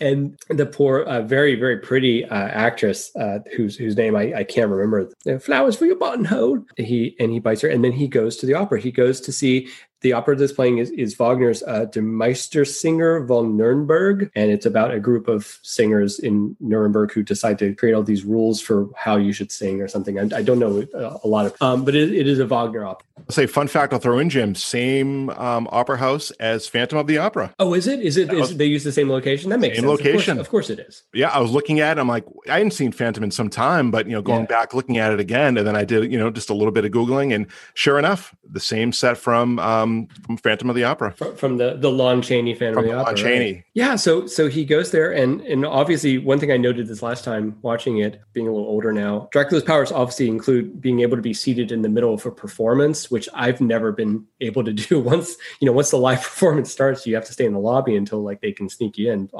And the poor, uh, very, very pretty uh, actress, uh, whose whose name I, I can't remember. Flowers for your buttonhole. He and he bites her, and then he goes to the opera. He goes to see the opera that's playing is, is Wagner's uh, Der Meistersinger von Nuremberg, and it's about a group of singers in Nuremberg who decide to create all these rules for how you should sing or something. I, I don't know uh, a lot of, um, but it, it is a Wagner opera. I'll say fun fact. I'll throw in Jim. Same um, opera house as Phantom of the Opera. Oh, is it? Is it? Is, they use the same location? That makes same sense. location. Of course, of course, it is. Yeah, I was looking at. it. I'm like, I hadn't seen Phantom in some time, but you know, going yeah. back looking at it again, and then I did you know just a little bit of googling, and sure enough, the same set from um, from Phantom Phantom of the Opera from, from the the Lon Chaney Phantom from of the Opera. Lon Chaney. Right? Yeah, so so he goes there, and and obviously one thing I noted this last time watching it, being a little older now, Dracula's powers obviously include being able to be seated in the middle of a performance, which I've never been able to do. *laughs* Once you know, once the live *laughs* performance starts, you have to stay in the lobby until like they can sneak you in.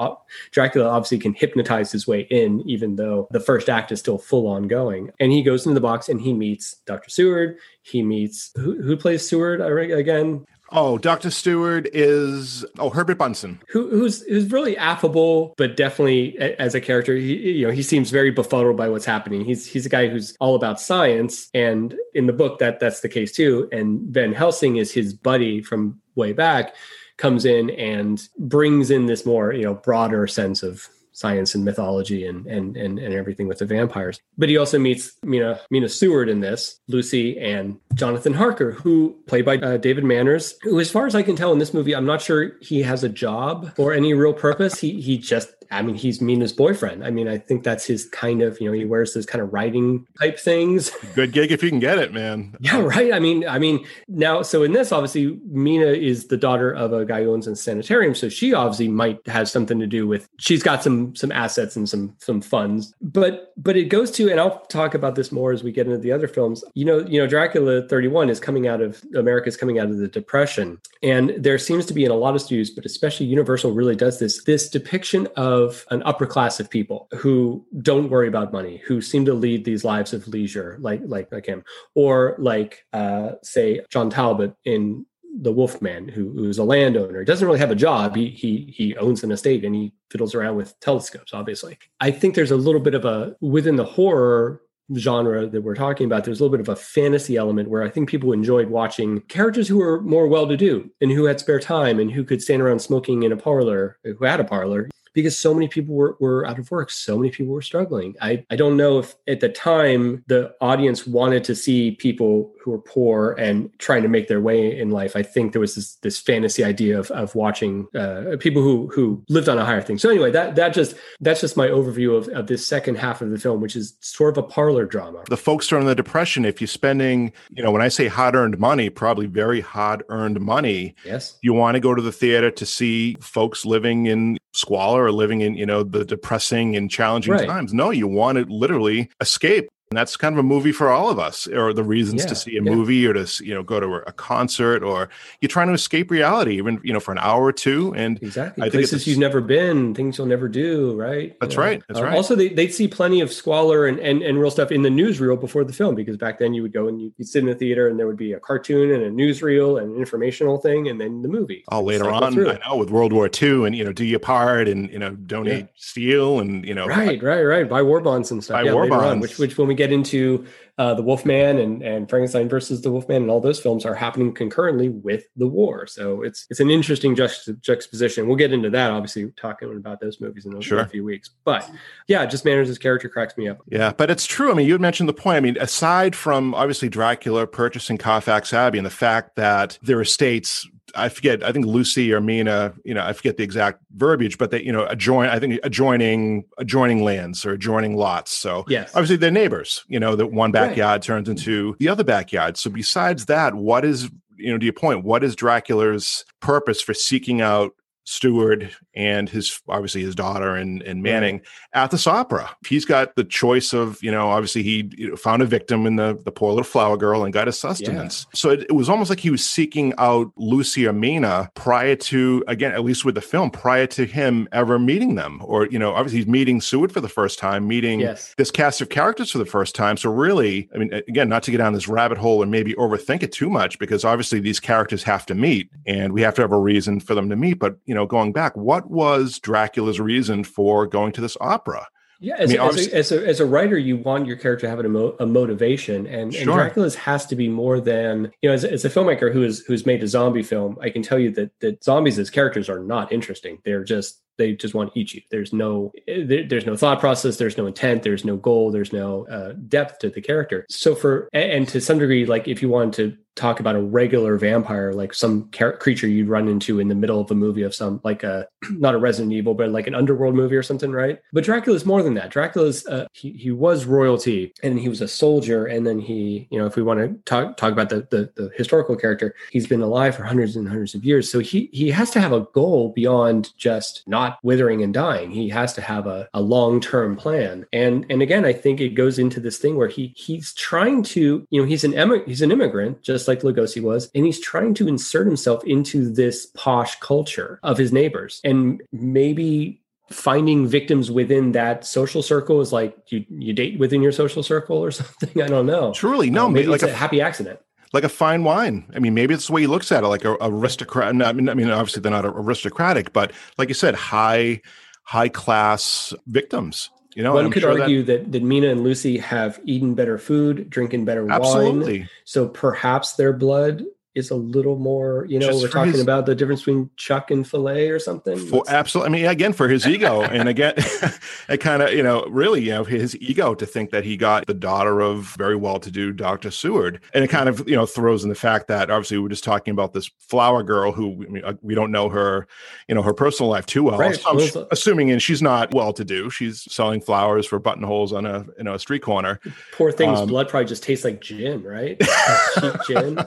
Dracula obviously can hypnotize his way in, even though the first act is still full on going. And he goes into the box and he meets Dr. Seward. He meets who, who plays Seward again? Oh, Dr. Stewart is oh Herbert Bunston, who, who's who's really affable, but definitely as a character, he you know he seems very befuddled by what's happening. He's he's a guy who's all about science, and in the book that that's the case too. And Van Helsing is his buddy from way back, comes in and brings in this more you know broader sense of science and mythology and and and, and everything with the vampires. But he also meets Mina Mina Seward in this, Lucy and Jonathan Harker, who played by uh, David Manners, who, as far as I can tell in this movie, I'm not sure he has a job or any real purpose. He he just I mean, he's Mina's boyfriend. I mean, I think that's his kind of, you know, he wears those kind of writing type things. Good gig if you can get it, man. *laughs* Yeah, right. I mean, I mean, now, so in this, obviously, Mina is the daughter of a guy who owns a sanitarium, so she obviously might have something to do with. She's got some some assets and some some funds, but but it goes to, and I'll talk about this more as we get into the other films. You know, you know, Dracula 31 is coming out of America's coming out of the Depression, and there seems to be in a lot of studios, but especially Universal really does this this depiction of an upper class of people who don't worry about money, who seem to lead these lives of leisure, like like like him, or like uh, say John Talbot in the Wolfman, who, who's a landowner, he doesn't really have a job. He he he owns an estate and he fiddles around with telescopes. Obviously, I think there's a little bit of a within the horror genre that we're talking about, there's a little bit of a fantasy element where I think people enjoyed watching characters who were more well to do and who had spare time and who could stand around smoking in a parlor, who had a parlor, because so many people were, were out of work. So many people were struggling. I, I don't know if at the time the audience wanted to see people who were poor and trying to make their way in life. I think there was this, this fantasy idea of, of watching uh, people who, who lived on a higher thing. So anyway, that, that just, that's just my overview of, of this second half of the film, which is sort of a parlor drama. The folks during the depression, if you're spending, you know, when I say hard earned money, probably very hard earned money. Yes. You want to go to the theater to see folks living in squalor or living in you know the depressing and challenging right. times no you want to literally escape and that's kind of a movie for all of us, or the reasons yeah, to see a yeah. movie, or to you know go to a concert, or you're trying to escape reality, even you know for an hour or two. And exactly, I places you've never been, things you'll never do, right? That's you know? right. That's uh, right. Also, they would see plenty of squalor and, and and real stuff in the newsreel before the film, because back then you would go and you, would sit in the theater, and there would be a cartoon and a newsreel and an informational thing, and then the movie. Oh, later on, I know with World War II, and you know, do your part, and you know, donate yeah. steel, and you know, right, right, right, buy war bonds and stuff. Buy yeah, war bonds, on, which which when we get into uh, the Wolfman and, and Frankenstein versus the Wolfman and all those films are happening concurrently with the war. So it's it's an interesting juxt- juxtaposition. We'll get into that, obviously, talking about those movies in, those, sure. in a few weeks. But yeah, just Manners' character cracks me up. Yeah, but it's true. I mean, you had mentioned the point. I mean, aside from obviously Dracula purchasing Carfax Abbey and the fact that their estates I forget. I think Lucy or Mina, you know, I forget the exact verbiage, but they, you know, adjoin. I think adjoining adjoining lands or adjoining lots. So yes, obviously they're neighbors. You know, that one backyard right. turns into the other backyard. So besides that, what is you know, to your point, what is Dracula's purpose for seeking out Steward and his obviously his daughter and, and Manning at this opera. He's got the choice of, you know, obviously he you know, found a victim in the, the poor little flower girl and got his sustenance. Yeah. So it, it, was almost like he was seeking out Lucy or Mina prior to, again, at least with the film, prior to him ever meeting them. Or, you know, obviously he's meeting Seward for the first time, meeting yes. this cast of characters for the first time. So really, I mean, again, not to get down this rabbit hole and maybe overthink it too much, because obviously these characters have to meet and we have to have a reason for them to meet. But, you know, know, going back, what was Dracula's reason for going to this opera? Yeah, as, I mean, as, a, as, a, as, a, writer, you want your character to have a, mo- a motivation, and, sure. and, Dracula's has to be more than you know. As, as, a filmmaker who is who's made a zombie film, I can tell you that that zombies as characters are not interesting. They're just they just want to eat you. There's no there, there's no thought process. There's no intent. There's no goal. There's no uh, depth to the character. So for and to some degree, like if you wanted to talk about a regular vampire, like some car- creature you'd run into in the middle of a movie of some, like a *clears throat* not a Resident Evil, but like an underworld movie or something, right? But Dracula's more than that. Dracula's uh, he he was royalty, and he was a soldier, and then he, you know, if we want to talk talk about the, the the historical character, he's been alive for hundreds and hundreds of years, so he he has to have a goal beyond just not withering and dying. He has to have a, a long term plan, and and again, I think it goes into this thing where he he's trying to, you know, he's an em- he's an immigrant, just like Lugosi was, and he's trying to insert himself into this posh culture of his neighbors. And maybe finding victims within that social circle is like you, you date within your social circle or *laughs* something. I don't know. Truly, no, uh, maybe like a, a happy accident like a fine wine. I mean, maybe it's the way he looks at it, like a, a aristocrat. I mean, I mean, obviously they're not aristocratic, but like you said, high, high class victims. You know, one could sure argue that, that, that Mina and Lucy have eaten better food, drinking better absolutely. wine. So perhaps their blood is a little more, you know, Just we're talking his- about the difference between Chuck and filet or something. For absolutely, I mean, again, for his ego, and again, *laughs* it kind of, you know, really, you know, his ego to think that he got the daughter of very well-to-do Dr. Seward, and it kind of, you know, throws in the fact that obviously we were just talking about this flower girl who I mean, uh, we don't know her, you know, her personal life too well. Right. So I'm Well, assuming, and she's not well-to-do. She's selling flowers for buttonholes on a, you know, a street corner. Poor thing's um, blood probably just tastes like gin, right? *laughs* Cheap gin.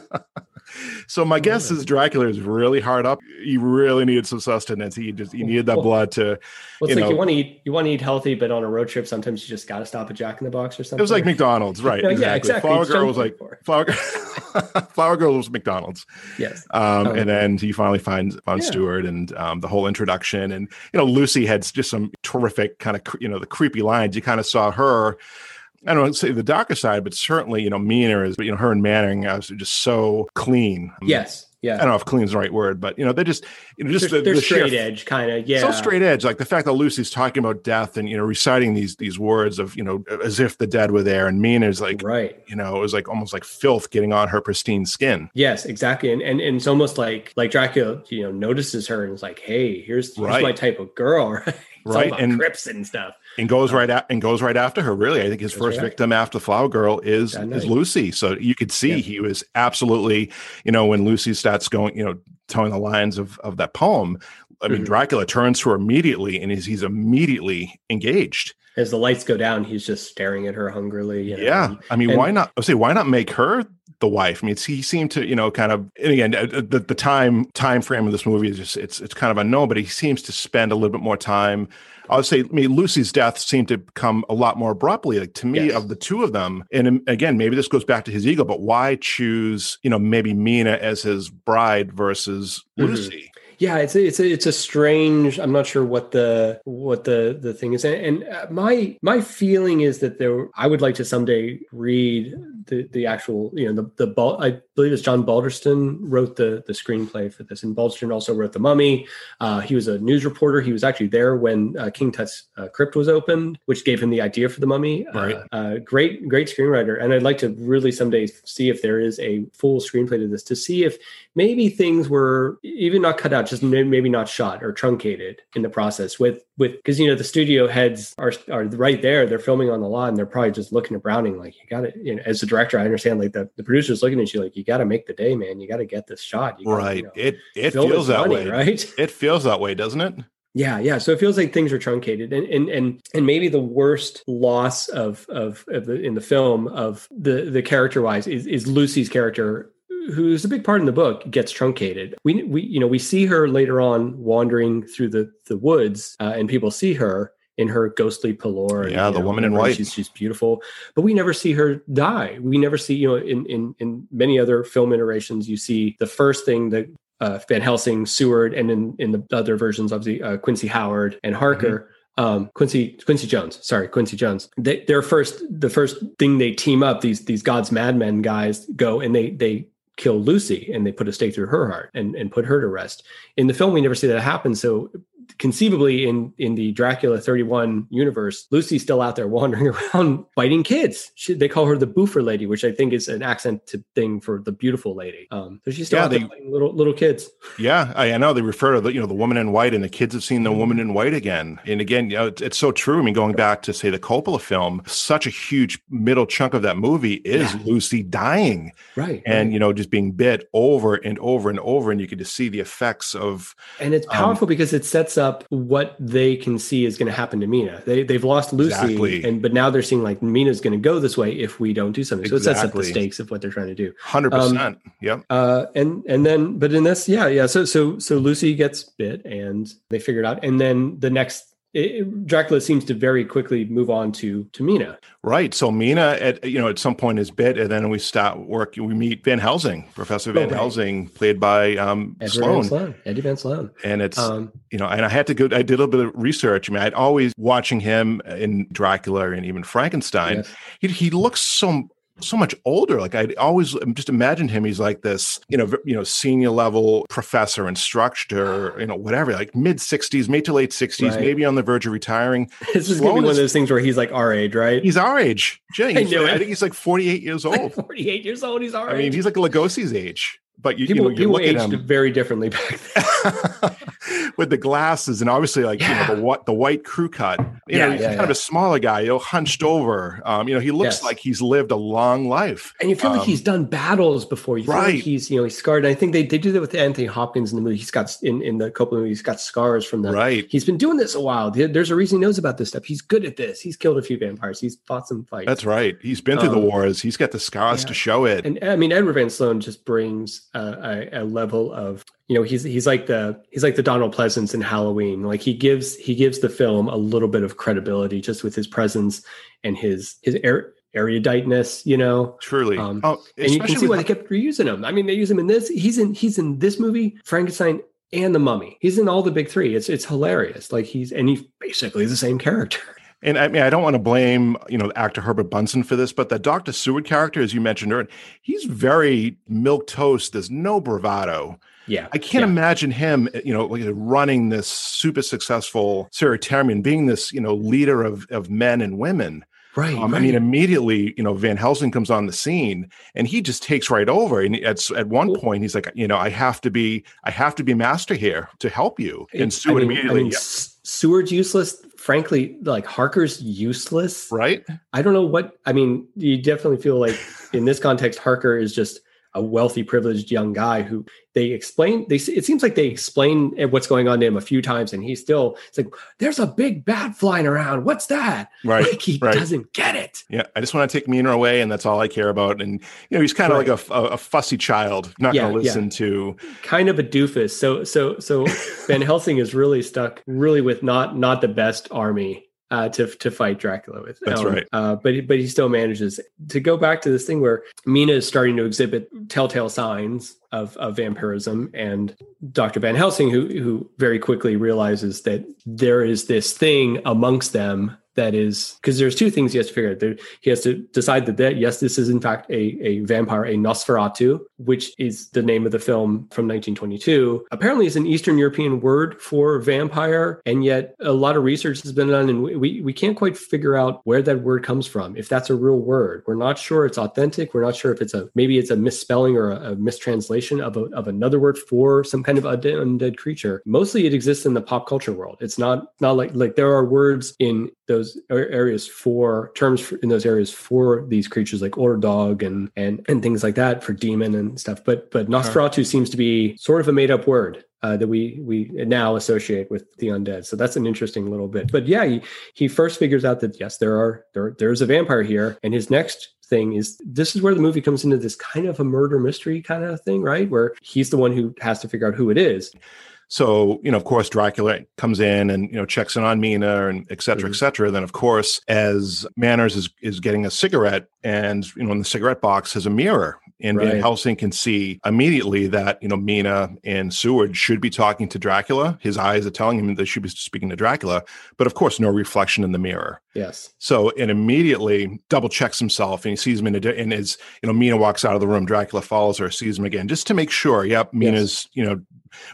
*laughs* So my guess is Dracula is really hard up. He really needed some sustenance. He just he needed that Well, blood to. Well, it's You like know- you want to eat, you want to eat healthy, but on a road trip, sometimes you just got to stop at Jack in the Box or something. It was like McDonald's, *laughs* right? No, yeah, exactly. Flower It's Girl was like for. Flower, *laughs* Flower Girl was McDonald's, yes, um, Oh. and then he finally finds Von Yeah. Stewart and um, the whole introduction, and you know Lucy had just some terrific kind of you know the creepy lines. You kind of saw her. I don't want to say the darker side, but certainly you know meaner is, but you know her and Manning are just so clean. yes, yeah. I don't know if clean is the right word, but you know they're just you know just they're, the, they're the straight sheer edge, kind of. Yeah, so straight edge like the fact that lucy's talking about death and you know reciting these these words of you know as if the dead were there and Mina is like right. you know it was like almost like filth getting on her pristine skin Yes, exactly, and, and and it's almost like like Dracula, you know, notices her and is like, "Hey, here's, here's Right. my type of girl." *laughs* Right, Right, and- crypts and stuff. and goes right at and goes right after her really i think his first right. victim after flower girl is is lucy so you could see Yeah. he was absolutely you know when lucy starts going you know telling the lines of of that poem i mean Mhm. dracula turns to her immediately and he's, he's immediately engaged As the lights go down, he's just staring at her hungrily. You know, Yeah, I mean, and- why not? I say, why not make her the wife? I mean, he seemed to, you know, kind of. And again, uh, the, the time time frame of this movie is just it's it's kind of unknown, but he seems to spend a little bit more time. I would say, I mean, Lucy's death seemed to come a lot more abruptly. Like to me, Yes. of the two of them, and um, again, maybe this goes back to his ego, but why choose, you know, maybe Mina as his bride versus Mhm. Lucy? Yeah it's a, it's a, it's a strange i'm not sure what the what the the thing is. And, and uh, my my feeling is that there i would like to someday read the the actual you know the the i believe it's john balderston wrote the the screenplay for this. And balderston also wrote the mummy. Uh, he was a news reporter. He was actually there when uh, king tut's uh, crypt was opened which gave him the idea for the mummy. Right. uh, uh, great great screenwriter. And i'd like to really someday see if there is a full screenplay to this to see if maybe things were even not cut out just maybe not shot or truncated in the process with with because you know the studio heads are are right there they're filming on the lot and they're probably just looking at browning like you got to you know as a director i understand like the, the producer's looking at you like you got to make the day man you got to get this shot you gotta, Right. you know, It it feels that money, way, right It feels that way, doesn't it? yeah, yeah. So it feels like things are truncated, and and and and maybe the worst loss of of, of the, in the film of the the character wise is is Lucy's character, who's a big part in the book, gets truncated. We we you know we see her later on wandering through the the woods, uh, and people see her in her ghostly pallor. Yeah, you the know, woman in white. She's she's beautiful, but we never see her die. We never see you know in in in many other film iterations, you see the first thing that uh, Van Helsing, Seward, and in in the other versions, obviously uh, Quincy Howard and Harker. Um, Quincy Quincy Jones, sorry, Quincy Jones. They, their first, the first thing they team up, these these God's madmen guys go and they they kill Lucy and they put a stake through her heart and and put her to rest. In the film, we never see that happen. So conceivably in in the Dracula 31 universe, Lucy's still out there wandering *laughs* around biting kids. She, they call her the boofer lady, which I think is an accent to thing for the beautiful lady. Um, so she's still Yeah, out there they- biting little little kids. Yeah, I, I know they refer to the you know the woman in white, and the kids have seen the woman in white again and again. You know, it's, it's so true. I mean, going back to say the Coppola film, such a huge middle chunk of that movie is Yeah. Lucy dying, Right. and you know just being bit over and over and over, and you could just see the effects of And it's Um, powerful because it sets up what they can see is going to happen to Mina. They they've lost Lucy, Exactly. and but now they're seeing like Mina's going to go this way if we don't do something. So it sets up the stakes of what they're trying to do. hundred Um, percent. Yep. Uh, and and then but in this, yeah, yeah. So so so Lucy gets bit, and they figure it out. And then the next. It, Dracula seems to very quickly move on to to Mina. Right. So Mina, at you know, at some point is bit, and then we start work. We meet Van Helsing, Professor Van Oh, right. Helsing, played by um, Edward Sloan, Van Sloan, Eddie Van Sloan. and it's Um, you know, and I had to go. I did a little bit of research. I mean, I'd always watching him in Dracula and even Frankenstein. yes. He he looks so so much older. Like I'd always um, just imagined him. He's like this, you know, you know, senior level professor, instructor, you know, whatever, like mid sixties, mid to late sixties, Right. maybe on the verge of retiring. *laughs* This is to be one of those things where he's like our age, right? He's our age. *laughs* Jay, I knew I it. think he's like forty eight years *laughs* old. 48 years old. He's our I mean, he's like Lugosi's age. But you, people, you, know, people look at aged him very differently back then. *laughs* with the glasses and obviously like Yeah. you know the what the white crew cut. You know, Yeah, he's yeah, kind of a smaller guy, you know, hunched over. Um, you know, he looks Yes. like he's lived a long life. And you feel like Um, he's done battles before. You feel right. like he's, you know, he's scarred. And I think they, they do that with Anthony Hopkins in the movie. He's got in, in the couple movies, he's got scars from the Right. He's been doing this a while. There's a reason he knows about this stuff. He's good at this. He's killed a few vampires. He's fought some fights. That's right. He's been through the Um, wars. He's got the scars to show it. And I mean, Edward Van Sloan just brings a, a, a level of, you know, he's he's like the he's like the Donald Pleasence in Halloween. Like he gives he gives the film a little bit of credibility just with his presence and his his er, eruditeness. You know, Truly. um, oh, and you can especially see why they kept reusing him. I mean, they use him in this. He's in he's in this movie, Frankenstein, and the Mummy. He's in all the big three. It's it's hilarious. Like he's and he's basically the same character. And I mean, I don't want to blame, you know, actor Herbert Bunston for this, but the Dr. Seward character, as you mentioned earlier, he's very milk toast. There's no bravado. Yeah, I can't Yeah. imagine him, you know, like running this super successful sanitarium, being this, you know, leader of of men and women. right. Um, I mean, immediately, you know, Van Helsing comes on the scene, and he just takes right over. And at at one point, he's like, you know, I have to be, I have to be master here to help you. And Seward I mean- immediately, I mean, S- Seward's useless. Frankly, like Harker's useless. right? I don't know what. I mean, you definitely feel like *laughs* in this context, Harker is just a wealthy, privileged young guy who they explain. They it seems like they explain what's going on to him a few times, and he's still. It's like there's a big bat flying around. What's that? Right. Like he right. doesn't get it. Yeah, I just want to take Mina away, and that's all I care about. And you know, he's kind of Right. like a, a, a fussy child, not Yeah, going to yeah. listen to. Kind of a doofus. So so so *laughs* Van Helsing is really stuck, really with not not the best army. Uh, to to fight Dracula with. That's right. Uh, but he- but he still manages to go back to this thing where Mina is starting to exhibit telltale signs of, of vampirism, and Dr. Van Helsing, who who very quickly realizes that there is this thing amongst them that is because there's two things he has to figure out. There, he has to decide that, that yes, this is in fact a, a vampire, a Nosferatu, which is the name of the film from 1922. Apparently, it's an Eastern European word for vampire, and yet a lot of research has been done, and we we can't quite figure out where that word comes from. If that's a real word, we're not sure it's authentic. We're not sure if it's a maybe it's a misspelling or a, a mistranslation of a, of another word for some kind of undead, creature. Mostly, it exists in the pop culture world. It's not not like like there are words in those a- areas for terms for, in those areas for these creatures like or dog and and and things like that for demon and stuff. But but Nosferatu seems to be sort of a made up word. Uh, that we we now associate with the undead, so that's an interesting little bit. But yeah, he, he first figures out that yes, there are there there's a vampire here, and his next thing is this is where the movie comes into this kind of a murder mystery kind of thing, right? Where he's the one who has to figure out who it is. So, you know, of course, Dracula comes in and, you know, checks in on Mina and et cetera, et Mhm. cetera. Then, of course, as Manners is, is getting a cigarette and, you know, in the cigarette box has a mirror. And Van Helsing can see immediately that, you know, Mina and Seward should be talking to Dracula. His eyes are telling him that they should be speaking to Dracula. But of course, no reflection in the mirror. Yes, So, and immediately double checks himself and he sees him in a, di- and is, you know, Mina walks out of the room. Dracula follows her, sees him again, just to make sure, yep, Mina's, you know,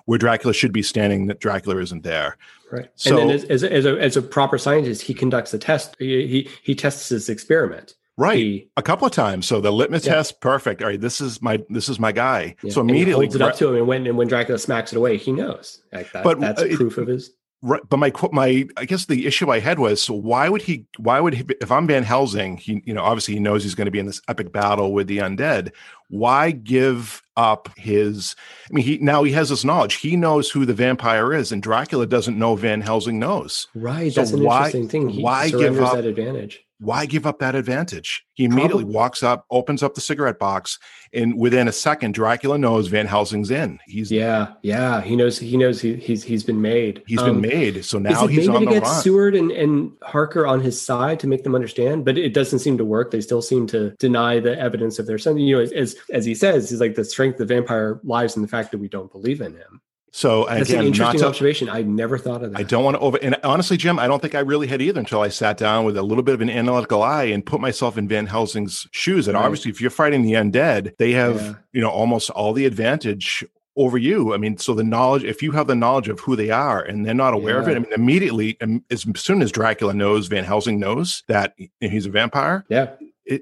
where Dracula should be standing, that Dracula isn't there. right. So- and then as, as, a, as, a, as a proper scientist, he conducts a test. He he, he tests his experiment. Right. He, a couple of times. So the litmus Yeah. test, perfect. All right, this is my this is my guy. yeah, So and he immediately, holds it up to him, and when and when Dracula smacks it away, he knows. Like that, But, that's uh, it- proof of his. Right, but my my I guess the issue I had was so why would he why would he if I'm Van Helsing, he you know obviously he knows he's going to be in this epic battle with the undead. Why give up his I mean he now he has this knowledge. He knows who the vampire is and Dracula doesn't know Van Helsing knows. Right. so That's an why- interesting thing. He why give up- that advantage. Why give up that advantage? He immediately Probably- walks up, opens up the cigarette box, and within a second, Dracula knows Van Helsing's in. He's Yeah, yeah. He knows. He knows. He, he's he's been made. He's Um, been made. So now he's maybe on to the get run. Seward and, and Harker on his side to make them understand? But it doesn't seem to work. They still seem to deny the evidence of their son. You know, as as, as he says, he's like the strength of the vampire lies in the fact that we don't believe in him. So That's again, an interesting to, observation. I never thought of that. I don't want to over. And honestly, Jim, I don't think I really had either until I sat down with a little bit of an analytical eye and put myself in Van Helsing's shoes. And Right. obviously, if you're fighting the undead, they have Yeah. you know almost all the advantage over you. I mean, so the knowledge, if you have the knowledge of who they are and they're not aware of it, I mean, immediately, um, as soon as Dracula knows, Van Helsing knows that he's a vampire. Yeah,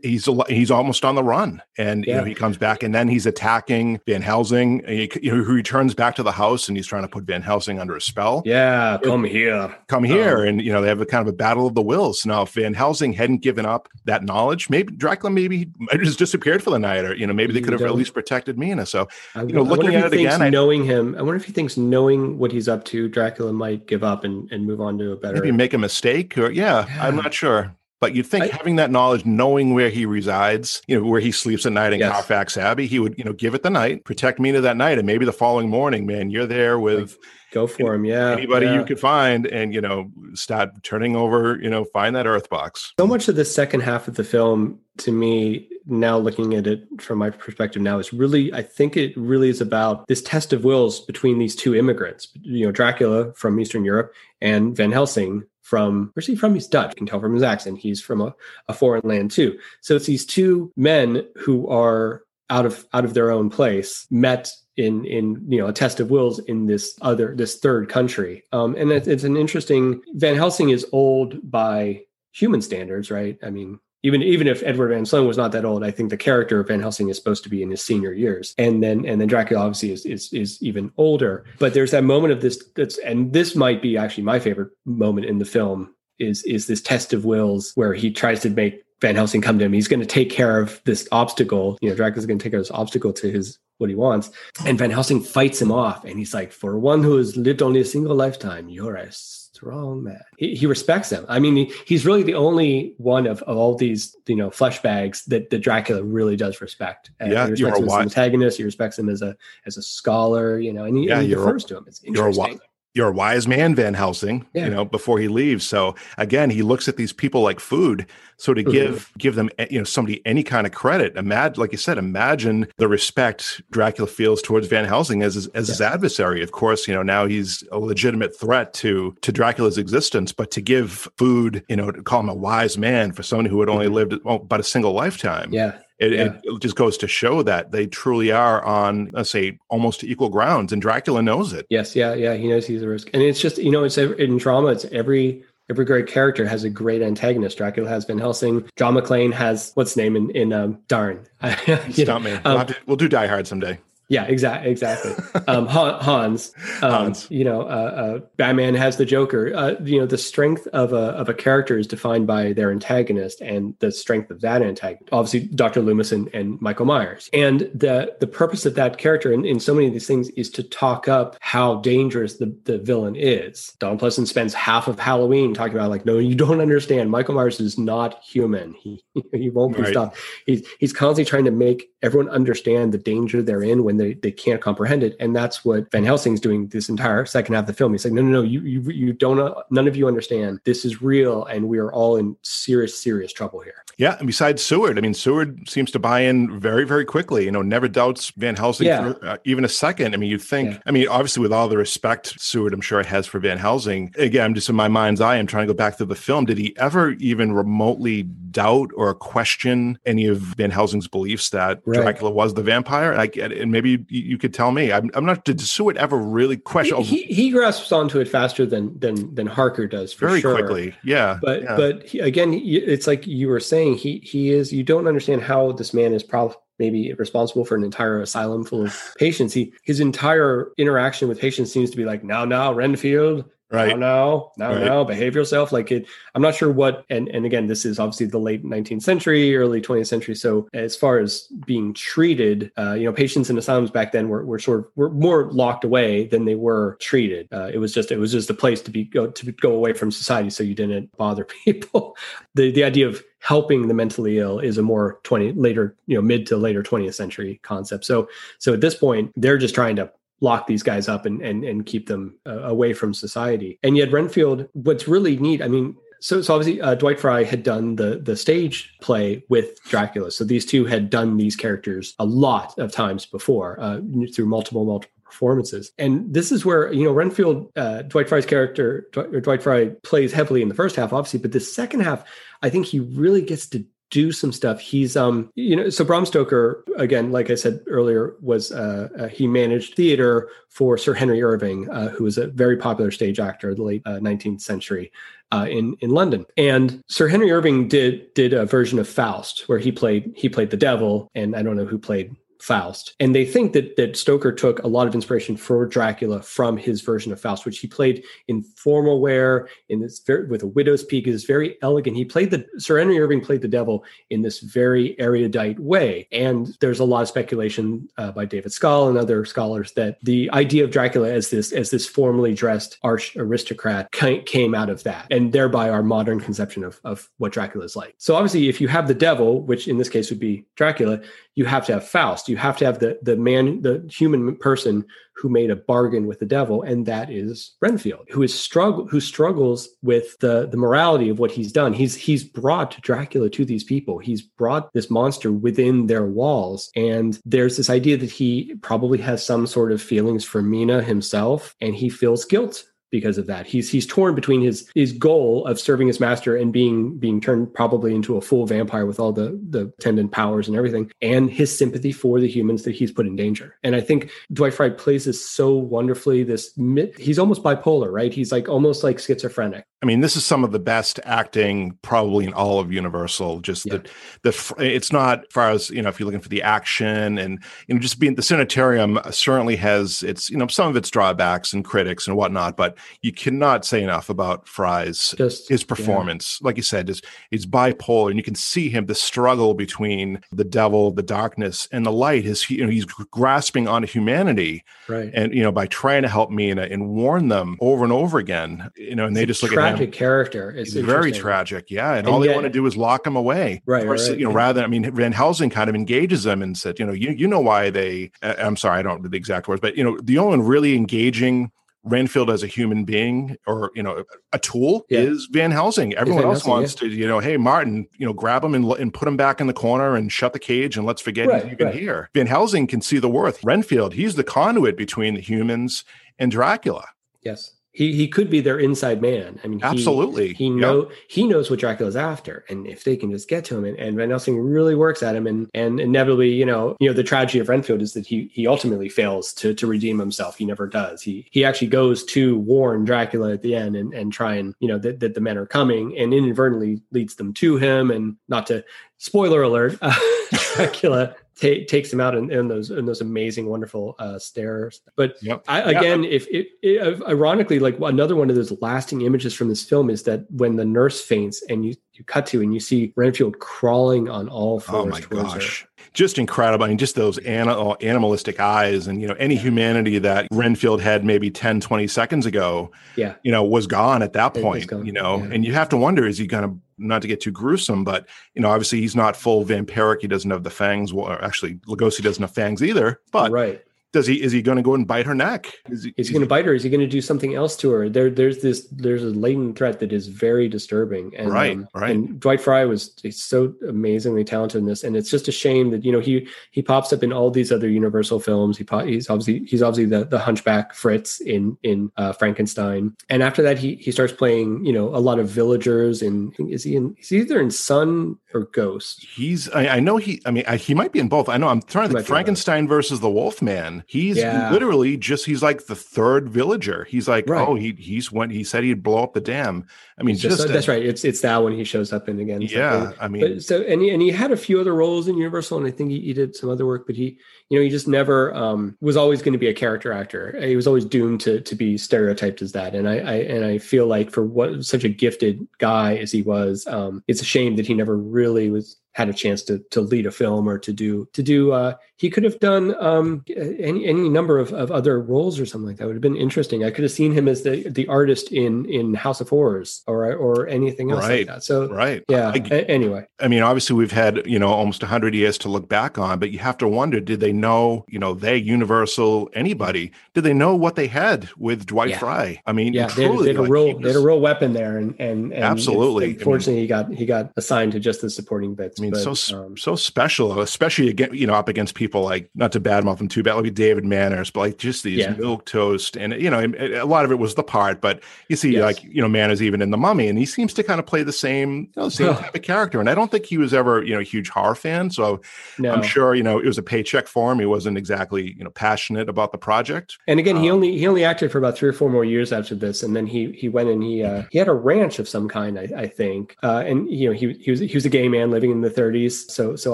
he's he's almost on the run, and Yeah. you know he comes back, and then he's attacking Van Helsing. He, you know, he returns back to the house, and he's trying to put Van Helsing under a spell. Yeah, come here. Come here, um, and you know they have a kind of a battle of the wills. Now, if Van Helsing hadn't given up that knowledge, maybe Dracula maybe just disappeared for the night, or you know maybe they could have at least protected Mina. So I, You know, I looking at it again, I- knowing him, I wonder if he thinks knowing what he's up to, Dracula might give up and, and move on to a better. maybe make a mistake, or yeah, I'm not sure. But you'd think I- having that knowledge, knowing where he resides, you know, where he sleeps at night in Yes. Carfax Abbey, he would, you know, give it the night, protect Mina that night, and maybe the following morning, man, you're there with Go for him. Yeah. anybody yeah. you could find, and you know, start turning over, you know, find that Earth box. so much of the second half of the film to me now looking at it from my perspective now is really i think it really is about this test of wills between these two immigrants you know dracula from eastern europe and van helsing from where's he from he's dutch you can tell from his accent. He's from a, a foreign land too. So it's these two men who are out of out of their own place met in in you know a test of wills in this other this third country. Um and it, it's an interesting van helsing is old by human standards right? I mean even even if Edward Van Sloan was not that old, I think the character of Van Helsing is supposed to be in his senior years, and then and then Dracula obviously is is is even older. But there's that moment of this that's and this might be actually my favorite moment in the film is is this test of wills where he tries to make Van Helsing come to him. He's going to take care of this obstacle. You know, Dracula's going to take care of this obstacle to his what he wants, and Van Helsing fights him off, and he's like, "For one who has lived only a single lifetime, you're a strong man." He, he respects him. I mean, he, he's really the only one of, of all these you know flesh bags that, that Dracula really does respect. And Yeah, he you're respects a him as an antagonist. He respects him as a as a scholar. You know, and he, Yeah, and he you're a- refers to him. It's you're a interesting. You're a wise man, Van Helsing, Yeah. you know, before he leaves. So again, he looks at these people like food. So to Mhm. give give them eh, you know somebody any kind of credit, imagine like you said, imagine the respect Dracula feels towards Van Helsing as his, as his adversary. Of course, you know now he's a legitimate threat to to Dracula's existence. But to give food, you know, to call him a wise man for someone who had only lived oh, but a single lifetime, Mm-hmm. Yeah, it, Yeah. it, just goes to show that they truly are on, let's say, almost equal grounds, and Dracula knows it. Yes, yeah, yeah. He knows he's a risk, and it's just you know, it's in drama. It's every every great character has a great antagonist. Dracula has Van Helsing. John McClane has what's his name in in um, Darn. You know, Stop me. we'll, um, have to- we'll do Die Hard someday. Yeah, exactly, exactly. *laughs* Um, Hans, um, Hans. You know, uh, uh, Batman has the Joker. Uh, you know, the strength of a of a character is defined by their antagonist, and the strength of that antagonist. Obviously, Doctor Loomis and, and Michael Myers. And the the purpose of that character in, in so many of these things is to talk up how dangerous the the villain is. Don Pleasence spends half of Halloween talking about like, no, you don't understand. Michael Myers is not human. He *laughs* he won't be Right. stopped he's he's constantly trying to make everyone understand the danger they're in when they, they can't comprehend it and that's what van helsing's doing this entire second half of the film he's like no no no you you, you don't uh, none of you understand this is real and we are all in serious serious trouble here Yeah, and besides Seward, I mean, Seward seems to buy in very, very quickly. You know, never doubts Van Helsing Yeah. for uh, even a second. I mean, you'd think. Yeah. I mean, obviously, with all the respect Seward, I'm sure has for Van Helsing. Again, I'm just in my mind's eye. I'm trying to go back to the film. Did he ever even remotely doubt or question any of Van Helsing's beliefs that Right. Dracula was the vampire? And I get and maybe you, you could tell me. I'm, I'm not. Did Seward ever really question? he, oh, he, he grasps onto it faster than than than harker does for very sure. quickly. Yeah, but yeah. but he, again it's like you were saying he he is you don't understand how this man is probably maybe responsible for an entire asylum full of *sighs* patients he his entire interaction with patients seems to be like now now renfield right. now now Right. now behave yourself like it i'm not sure what and and again this is obviously the late 19th century early 20th century so as far as being treated uh, you know patients in asylums back then were, were sort of were more locked away than they were treated uh, it was just it was just a place to be go to go away from society so you didn't *laughs* bother people the the idea of helping the mentally ill is a more 20 later you know mid to later 20th century concept so so at this point they're just trying to lock these guys up and and, and keep them uh, away from society and yet renfield what's really neat i mean so, so obviously uh, Dwight Frye had done the the stage play with Dracula. So these two had done these characters a lot of times before uh, through multiple multiple performances. And this is where you know Renfield, uh, Dwight Frye's character, or Dwight Frye plays heavily in the first half, obviously, but the second half, I think he really gets to do some stuff. He's um you know so Bram Stoker again, like I said earlier, was uh, uh he managed theater for Sir Henry Irving, uh, who was a very popular stage actor in the late uh, 19th century. Uh, in in London, and Sir Henry Irving did did a version of Faust where he played he played the devil, and I don't know who played Faust. And they think that that Stoker took a lot of inspiration for Dracula from his version of Faust, which he played in formal wear, in this very with a widow's peak. is very elegant. He played the Sir Henry Irving played the devil in this very erudite way. And there's a lot of speculation uh, by David Skal and other scholars that the idea of Dracula as this as this formally dressed arch aristocrat came out of that, and thereby our modern conception of of what Dracula is like. So obviously, if you have the devil, which in this case would be Dracula, you have to have Faust. You have to have the the man, the human person who made a bargain with the devil, and that is Renfield, who is struggle who struggles with the the morality of what he's done. He's he's brought Dracula to these people. He's brought this monster within their walls, and there's this idea that he probably has some sort of feelings for Mina himself, and he feels guilt because of that. He's he's torn between his his goal of serving his master and being being turned probably into a full vampire with all the the attendant powers and everything, and his sympathy for the humans that he's put in danger. And I think Dwight Frye plays this so wonderfully. This he's almost bipolar, right? He's like almost like schizophrenic. I mean, this is some of the best acting probably in all of Universal. Just yeah. the the it's not as far as you know if you're looking for the action and you know just being the Sanitarium certainly has its you know some of its drawbacks and critics and whatnot, but you cannot say enough about Frye's Just, his performance. Yeah. Like you said, is he's bipolar, and you can see him the struggle between the devil, the darkness, and the light. Is you know he's grasping on humanity, right? And you know by trying to help Mina and warn them over and over again, you know, and it's they just look tragic at tragic character. It's very tragic, yeah. And, and all yet, they want to do is lock him away, right? Course, right. You know, rather I mean, Van Helsing kind of engages them and said, you know, you you know why they. Uh, I'm sorry, I don't know the exact words, but you know, the only one really engaging Renfield as a human being or you know a tool yeah. is Van Helsing. Everyone Van else Helsing, wants yeah. to you know, hey Martin, you know, grab him and, and put him back in the corner and shut the cage and let's forget right, he's even right. here. Van Helsing can see the worth. Renfield, he's the conduit between the humans and Dracula. Yes he he could be their inside man. I mean, he, absolutely. He know yep. he knows what Dracula's after, and if they can just get to him, and, and Van Helsing really works at him, and and inevitably, you know, you know, the tragedy of Renfield is that he he ultimately fails to to redeem himself. He never does. He he actually goes to warn Dracula at the end and and try and you know that that the men are coming, and inadvertently leads them to him, and not to spoiler alert, uh, *laughs* Dracula t- takes him out in, in, those in those amazing, wonderful uh, stairs. But yep. I, again, yeah. if it, it, ironically, like another one of those lasting images from this film is that when the nurse faints and you you cut to and you see Renfield crawling on all oh fours. Oh my gosh. Her just incredible. I mean, just those animal, uh, animalistic eyes and, you know, any humanity that Renfield had maybe 10, 20 seconds ago, yeah, you know, was gone at that point, you know, yeah. and you have to wonder, is he going to not to get too gruesome, but you know, obviously he's not full vampiric. He doesn't have the fangs. Well, actually, Lugosi doesn't have fangs either. But right, does he is he going to go and bite her neck? Is he, is he going to bite her. Is he going to do something else to her? There there's this there's a latent threat that is very disturbing. And right um, right. and dwight Frye was so amazingly talented in this. And it's just a shame that you know he he pops up in all these other universal films. He he's obviously he's obviously the, the hunchback fritz in in uh, frankenstein. And after that he he starts playing you know a lot of villagers and is he in he's either in sun or ghost? He's i, I know he i mean I, he might be in both. I know i'm trying to think. frankenstein versus the wolfman He's yeah. literally just he's like the third villager. He's like, right. oh, he he's when he said he'd blow up the dam. I mean, just, just a, that's right. It's it's that when he shows up in again. Yeah, I mean, but, so and he, and he had a few other roles in Universal, and I think he, he did some other work, but he you know he just never um, was always going to be a character actor. He was always doomed to to be stereotyped as that. And I, I and I feel like for what such a gifted guy as he was, um, it's a shame that he never really was had a chance to to lead a film or to do to do uh he could have done um any any number of, of other roles or something like that. Would have been interesting. I could have seen him as the the artist in in house of horrors or or anything else right. like that. So right. Yeah I, a- anyway. I mean obviously we've had you know almost 100 years to look back on but you have to wonder did they know you know they universal anybody did they know what they had with dwight yeah. Frye? i mean yeah truly, they, had, they, had like, a real was... they had a real weapon there and and, and absolutely. Unfortunately I mean, he got he got assigned to just the supporting bits mean, but, so um, so special, especially again, you know, up against people like not to badmouth them too bad, like David Manners, but like just these Yeah. milk toast, and you know, a lot of it was the part, but you see, Yes. like you know, Manners even in the Mummy, and he seems to kind of play the same, you know, same Oh. type of character. And I don't think he was ever, you know, a huge horror fan, so no. I'm sure, you know, it was a paycheck for him. He wasn't exactly, you know, passionate about the project. And again, he Um, only he only acted for about three or four more years after this, and then he he went and he uh, he had a ranch of some kind, I, I think. Uh, and you know he he was he was a gay man living in the 30s, so so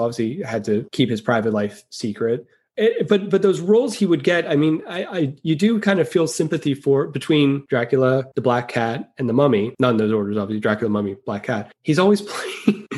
obviously had to keep his private life secret. Eh, but but those roles he would get, I mean, I, I you do kind of feel sympathy for between Dracula, the Black Cat, and the Mummy. Not in those orders, obviously. Dracula, Mummy, Black Cat. He's always *laughs* playing.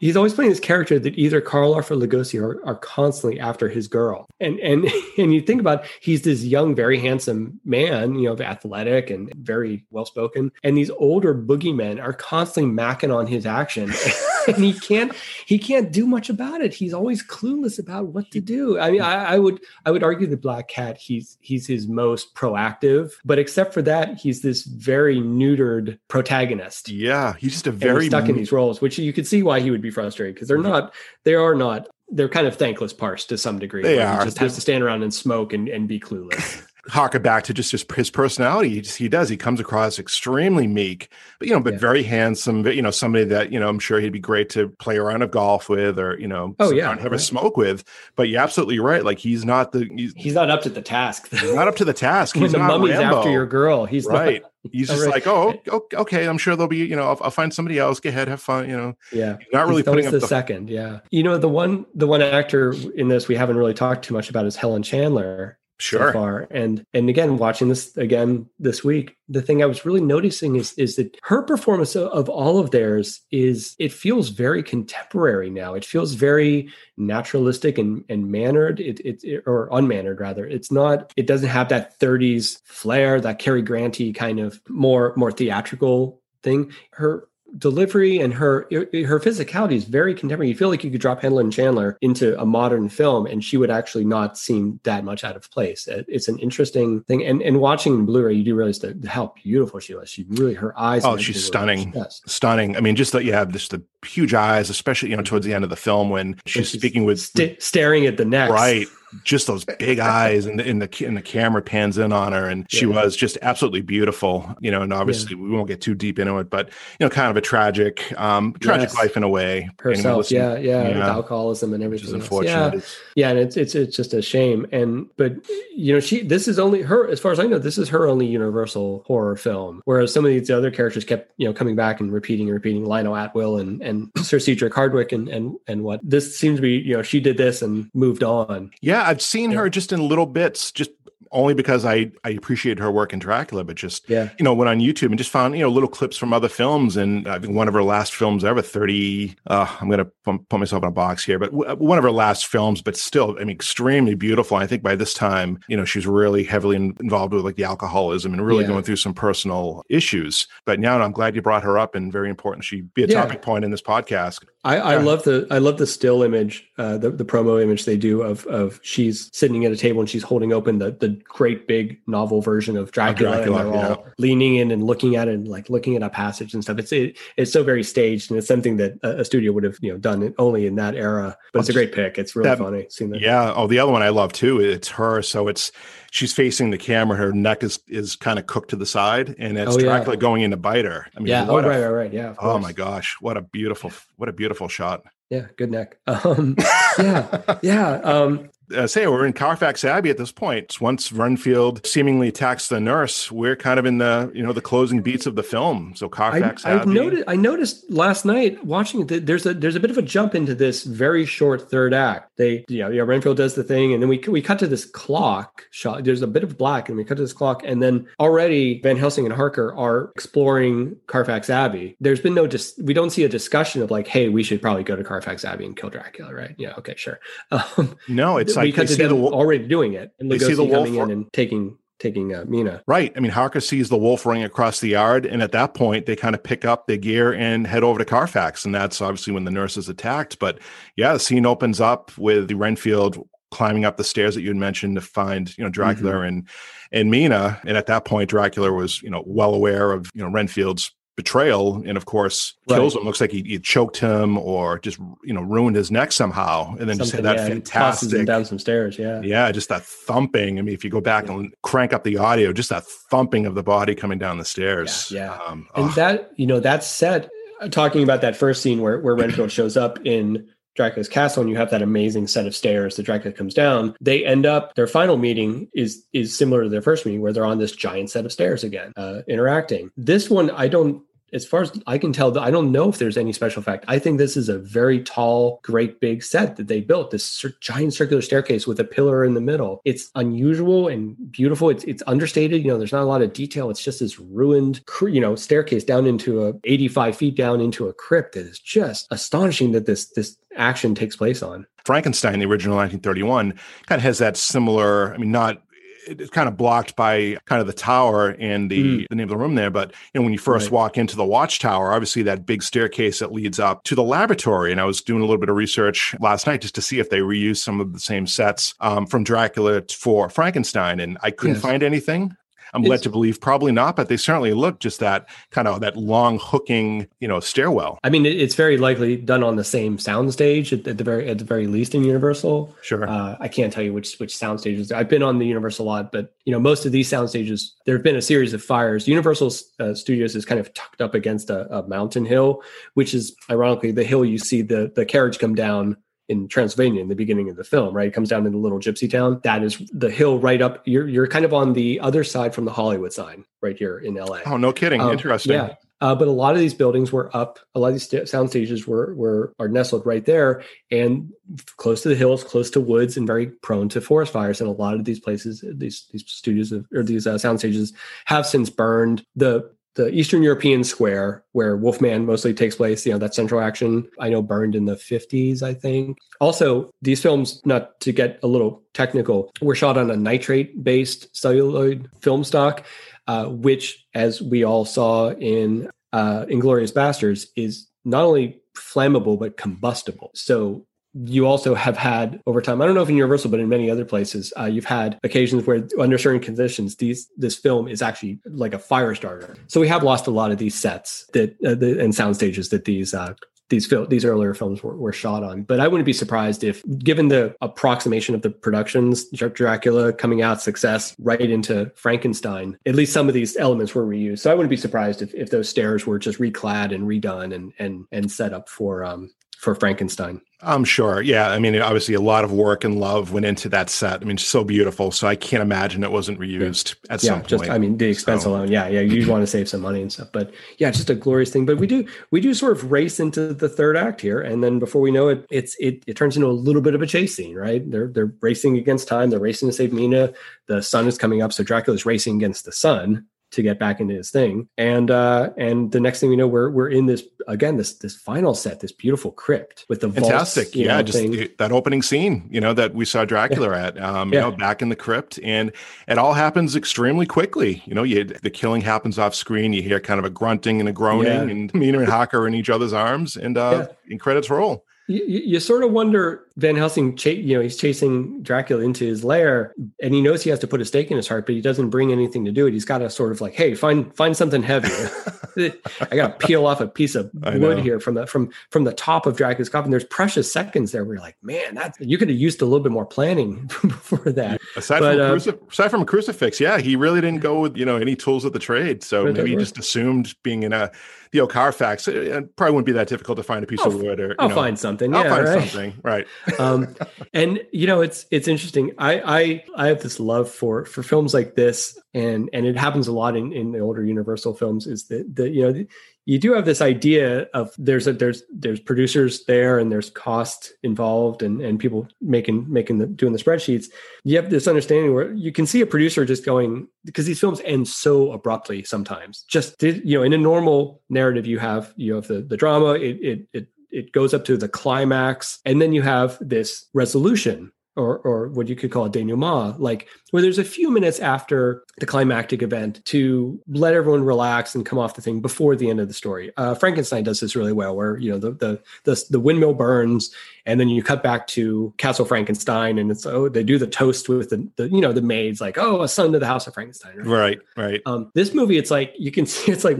he's always playing this character that either Karloff or Lugosi are, are constantly after his girl. And and *laughs* and you think about, he's this young, very handsome man, you know, athletic and very well spoken. And these older boogeymen are constantly macking on his action. *laughs* *laughs* and he can't he can't do much about it. He's always clueless about what to do. I mean, I, I would I would argue the Black Cat he's he's his most proactive, but except for that, he's this very neutered protagonist. Yeah, he's just a very stuck in these roles, which you could see why he would be frustrated because they're not they are not they're kind of thankless parts to some degree. They are. He just has to stand around and smoke and, and be clueless. *laughs* harken back to just his, his personality. He, just, he does. He comes across extremely meek, but you know, but Yeah. very handsome. but, You know, somebody that you know I'm sure he'd be great to play a round of golf with, or you know, Oh, yeah, down and have a smoke with. But you're absolutely right. Like he's not the he's, he's not up to the task. *laughs* he's not up to the task. when He's the not mummy's Rambo. after your girl, he's right. Not, He's *laughs* oh, just right. like, oh, okay. I'm sure there'll be, you know, I'll, I'll find somebody else. Go ahead, have fun. You know, yeah. not really He's putting up the, the second. Yeah. You know, the one the one actor in this we haven't really talked too much about is Helen Chandler. So sure. far. And and again, watching this again this week, the thing I was really noticing is is that her performance of, of all of theirs is it feels very contemporary now. It feels very naturalistic and and mannered. It, it, it- or unmannered rather. It's not. It doesn't have that 30s flair, that Cary Granty kind of more more theatrical thing. Her delivery and her her physicality is very contemporary. You feel like you could drop Helen Chandler into a modern film and she would actually not seem that much out of place. It's an interesting thing. And and watching Blu-ray, you do realize that how beautiful she was. She really her eyes. Oh, she's stunning. Stunning. I mean, just that you have just the huge eyes, especially you know towards the end of the film when she's she's speaking with sta- staring at the neck. right just those big eyes and the, and the and the camera pans in on her. And she Yeah. was just absolutely beautiful you know and obviously we won't get too deep into it but you know kind of a tragic um tragic Yes. life in a way. Herself, listening- yeah, yeah, with Yeah. alcoholism and everything. unfortunate. Yeah, yeah and it's it's it's just a shame. And but you know she this is only her as far as i know this is her only universal horror film whereas some of these other characters kept you know coming back and repeating and repeating lionel atwill and and sir cedric hardwicke and and and what. This seems to be you know she did this and moved on. Yeah i've seen Yeah. her just in little bits just only because i i appreciate her work in dracula but just yeah you know, went on YouTube and just found, you know, little clips from other films. And I think one of her last films ever, 30, uh, I'm going to put put myself in a box here, but w- one of her last films, but still, I mean, extremely beautiful. I think by this time, you know, she's really heavily in- involved with like the alcoholism and really Yeah. going through some personal issues. But now I'm glad you brought her up and very important. She be a Yeah. topic point in this podcast. I, I Yeah. love the I love the still image, uh, the the promo image they do of of she's sitting at a table and she's holding open the the great big novel version of Dracula, Dracula, and they're all leaning in and looking at it and like looking at a passage and stuff. It's it, it's so very staged and it's something that a, a studio would have you know done only in that era. But it's a great pick. It's really That- funny seeing that. Yeah. Oh, the other one I love too. It's her. So it's she's facing the camera. Her neck is is kind of cooked to the side, and it's Oh, yeah. Going in to bite her. I mean, yeah. Oh a right, right, right. Yeah. Oh my gosh, what a beautiful, what a beautiful shot. Yeah. Good neck. *laughs* Um, yeah. Yeah. Um, Uh, say we're in Carfax Abbey at this point. Once Renfield seemingly attacks the nurse, we're kind of in the you know the closing beats of the film. So I, Carfax I've Abbey. noticed. I noticed last night watching it. that There's a there's a bit of a jump into this very short third act. They, you know, yeah, Renfield does the thing, and then we we cut to this clock shot. There's a bit of black, and we cut to this clock, and then already Van Helsing and Harker are exploring Carfax Abbey. There's been no dis- we don't see a discussion of like, hey, we should probably go to Carfax Abbey and kill Dracula, right? Yeah, okay, sure. *laughs* Um, No, it's like they cut to them the already doing it, and they see the coming in and taking taking uh, Mina. right. I mean, Harker sees the wolf running across the yard, and at that point, they kind of pick up their gear and head over to Carfax, and that's obviously when the nurse is attacked. But yeah, the scene opens up with the Renfield climbing up the stairs that you had mentioned to find you know Dracula Mm-hmm. and and Mina, and at that point, Dracula was you know well aware of you know Renfield's betrayal and of course kills him looks like he, he, choked him or just you know ruined his neck somehow and then Something, just had that yeah, fantastic down some stairs yeah yeah just that thumping i mean if you go back yeah. and crank up the audio just that thumping of the body coming down the stairs yeah, yeah. Um, and oh. that you know that set talking about that first scene where where renfield *clears throat* shows up in Dracula's castle and you have that amazing set of stairs that Dracula comes down, they end up their final meeting is is similar to their first meeting where they're on this giant set of stairs again, uh, interacting. This one I don't as far as I can tell, I don't know if there's any special effect. I think this is a very tall, great big set that they built. This giant circular staircase with a pillar in the middle. It's unusual and beautiful. It's it's understated. You know, there's not a lot of detail. It's just this ruined, you know, staircase down into a 85 feet down into a crypt. That is just astonishing that this this action takes place on. Frankenstein, the original 1931, kind of has that similar. I mean, not it's kind of blocked by kind of the tower and the, mm. the name of the room there. But you know, when you first right. walk into the watchtower, obviously that big staircase that leads up to the laboratory. And I was doing a little bit of research last night just to see if they reused some of the same sets um, from Dracula for Frankenstein, and I couldn't yes. find anything. I'm led to believe probably not, but they certainly look just that kind of that long hooking, you know, stairwell. I mean, it's very likely done on the same soundstage at, at the very at the very least in Universal. Sure. Uh, I can't tell you which which sound stages. I've been on the Universal a lot, but you know, most of these sound stages, there have been a series of fires. Universal uh, Studios is kind of tucked up against a, a mountain hill, which is ironically the hill you see the the carriage come down in Transylvania in the beginning of the film, right? It comes down into the little gypsy town. That is the hill right up. You're you're kind of on the other side from the Hollywood sign, right here in LA. Oh, no kidding! Um, Interesting. Yeah. Uh, but a lot of these buildings were up. A lot of these st- sound stages were were are nestled right there and close to the hills, close to woods, and very prone to forest fires. And a lot of these places, these these studios of, or these uh, sound stages, have since burned. The the Eastern European square where Wolfman mostly takes place, you know, that central action, I know burned in the 50s, I think. Also, these films, not to get a little technical, were shot on a nitrate based celluloid film stock, uh, which, as we all saw in uh, Inglourious Basterds, is not only flammable but combustible. So you also have had over time i don't know if in universal but in many other places uh, you've had occasions where under certain conditions these this film is actually like a fire starter so we have lost a lot of these sets that uh, the, and sound stages that these uh, these fil- these earlier films were, were shot on. But I wouldn't be surprised if, given the approximation of the productions, Dracula coming out success right into Frankenstein, at least some of these elements were reused. So I wouldn't be surprised if, if those stairs were just reclad and redone and and and set up for um for Frankenstein. I'm sure. Yeah. I mean, obviously, a lot of work and love went into that set. I mean, so beautiful. So I can't imagine it wasn't reused yeah. at yeah, some just, point. I mean, the expense so. alone. Yeah. Yeah. You want to save some money and stuff. But yeah, just a glorious thing. But we do, we do sort of race into the third act here. And then before we know it, it's, it, it turns into a little bit of a chase scene, right? They're, they're racing against time. They're racing to save Mina. The sun is coming up. So Dracula's racing against the sun to get back into his thing. And uh and the next thing we know, we're we're in this again this this final set, this beautiful crypt with the fantastic, vaults, yeah, know, just thing. that opening scene, you know, that we saw Dracula yeah. at, um, you know, back in the crypt, and it all happens extremely quickly. You know, you the killing happens off screen. You hear kind of a grunting and a groaning, yeah. and Mina and Harker are in each other's arms, and uh, in credits roll you, you, sort of wonder Van Helsing, ch- you know, he's chasing Dracula into his lair, and he knows he has to put a stake in his heart, but he doesn't bring anything to do it. He's got to sort of like, hey, find find something heavy. *laughs* *laughs* I got to peel off a piece of wood here from the from from the top of Dracula's coffin. There's precious seconds there where you're like, man, that you could have used a little bit more planning *laughs* before that. Aside but, from uh, crucif- aside from a crucifix, yeah, he really didn't go with you know any tools of the trade. So maybe he just assumed being in a the Carfax, it probably wouldn't be that difficult to find a piece I'll, of wood or I'll know, find something. I'll yeah, find right? something. Right. Um, and you know, it's it's interesting. I I I have this love for for films like this, and and it happens a lot in in the older Universal films. Is that the you know you do have this idea of there's a there's there's producers there and there's cost involved and and people making making the doing the spreadsheets you have this understanding where you can see a producer just going because these films end so abruptly sometimes just you know in a normal narrative you have you have the the drama it it it it goes up to the climax and then you have this resolution or or what you could call a denouement, like where there's a few minutes after the climactic event to let everyone relax and come off the thing before the end of the story. Uh, Frankenstein does this really well, where you know the, the the the windmill burns, and then you cut back to Castle Frankenstein, and it's oh they do the toast with the, the you know the maids like oh a son to the house of Frankenstein. Right, right. right. Um, this movie, it's like you can *laughs* see it's like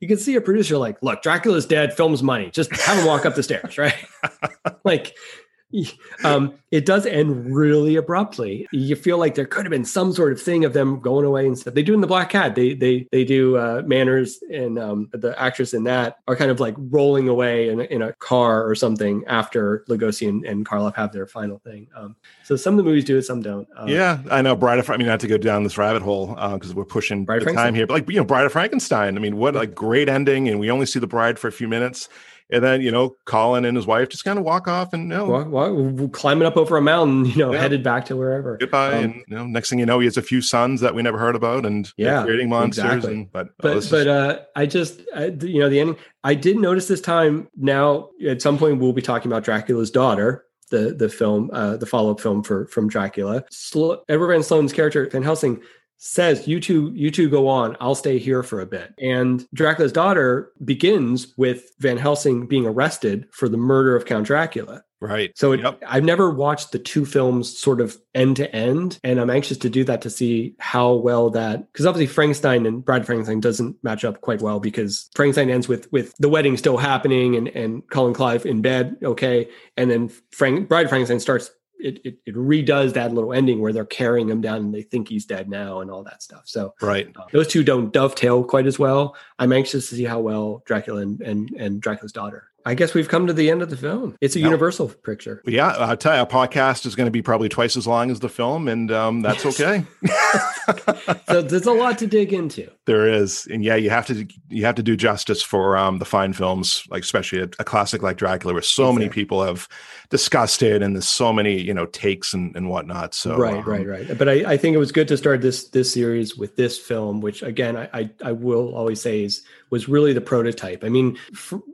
you can see a producer like, look, Dracula's dead, film's money. Just have him walk up the stairs, right? *laughs* like *laughs* um, it does end really abruptly. You feel like there could have been some sort of thing of them going away and stuff. They do in the Black Cat. They they they do uh, Manners and um, the actress in that are kind of like rolling away in, in a car or something after Lugosi and, and Karloff have their final thing. Um, so some of the movies do it, some don't. Uh, yeah, I know. Bride of I mean, not to go down this rabbit hole because uh, we're pushing Bride the time here, but like you know, Bride of Frankenstein. I mean, what a great ending, and we only see the bride for a few minutes and then you know colin and his wife just kind of walk off and you know, walk, walk, climbing up over a mountain you know yeah. headed back to wherever goodbye um, and you know next thing you know he has a few sons that we never heard about and yeah creating monsters exactly. and but but oh, but uh i just I, you know the ending i did notice this time now at some point we'll be talking about dracula's daughter the the film uh the follow-up film for from dracula Sl- edward van sloan's character van helsing says you two you two go on. I'll stay here for a bit. And dracula's daughter begins with van helsing being arrested for the murder of count dracula. Right. So it, yep. i've never watched the two films sort of end to end and i'm anxious to do that to see how well that because obviously frankenstein and bride frankenstein doesn't match up quite well because frankenstein ends with with the wedding still happening and and colin clive in bed okay and then frank bride frankenstein starts it, it, it redoes that little ending where they're carrying him down and they think he's dead now and all that stuff. So right, uh, those two don't dovetail quite as well. I'm anxious to see how well Dracula and and, and Dracula's daughter I guess we've come to the end of the film. It's a yep. universal picture. Yeah, I'll tell you, our podcast is going to be probably twice as long as the film, and um, that's okay. *laughs* so there's a lot to dig into. There is, and yeah, you have to you have to do justice for um, the fine films, like especially a, a classic like Dracula, where so exactly. many people have discussed it, and there's so many you know takes and, and whatnot. So right, um, right, right. But I, I think it was good to start this this series with this film, which again I I, I will always say is was really the prototype. I mean,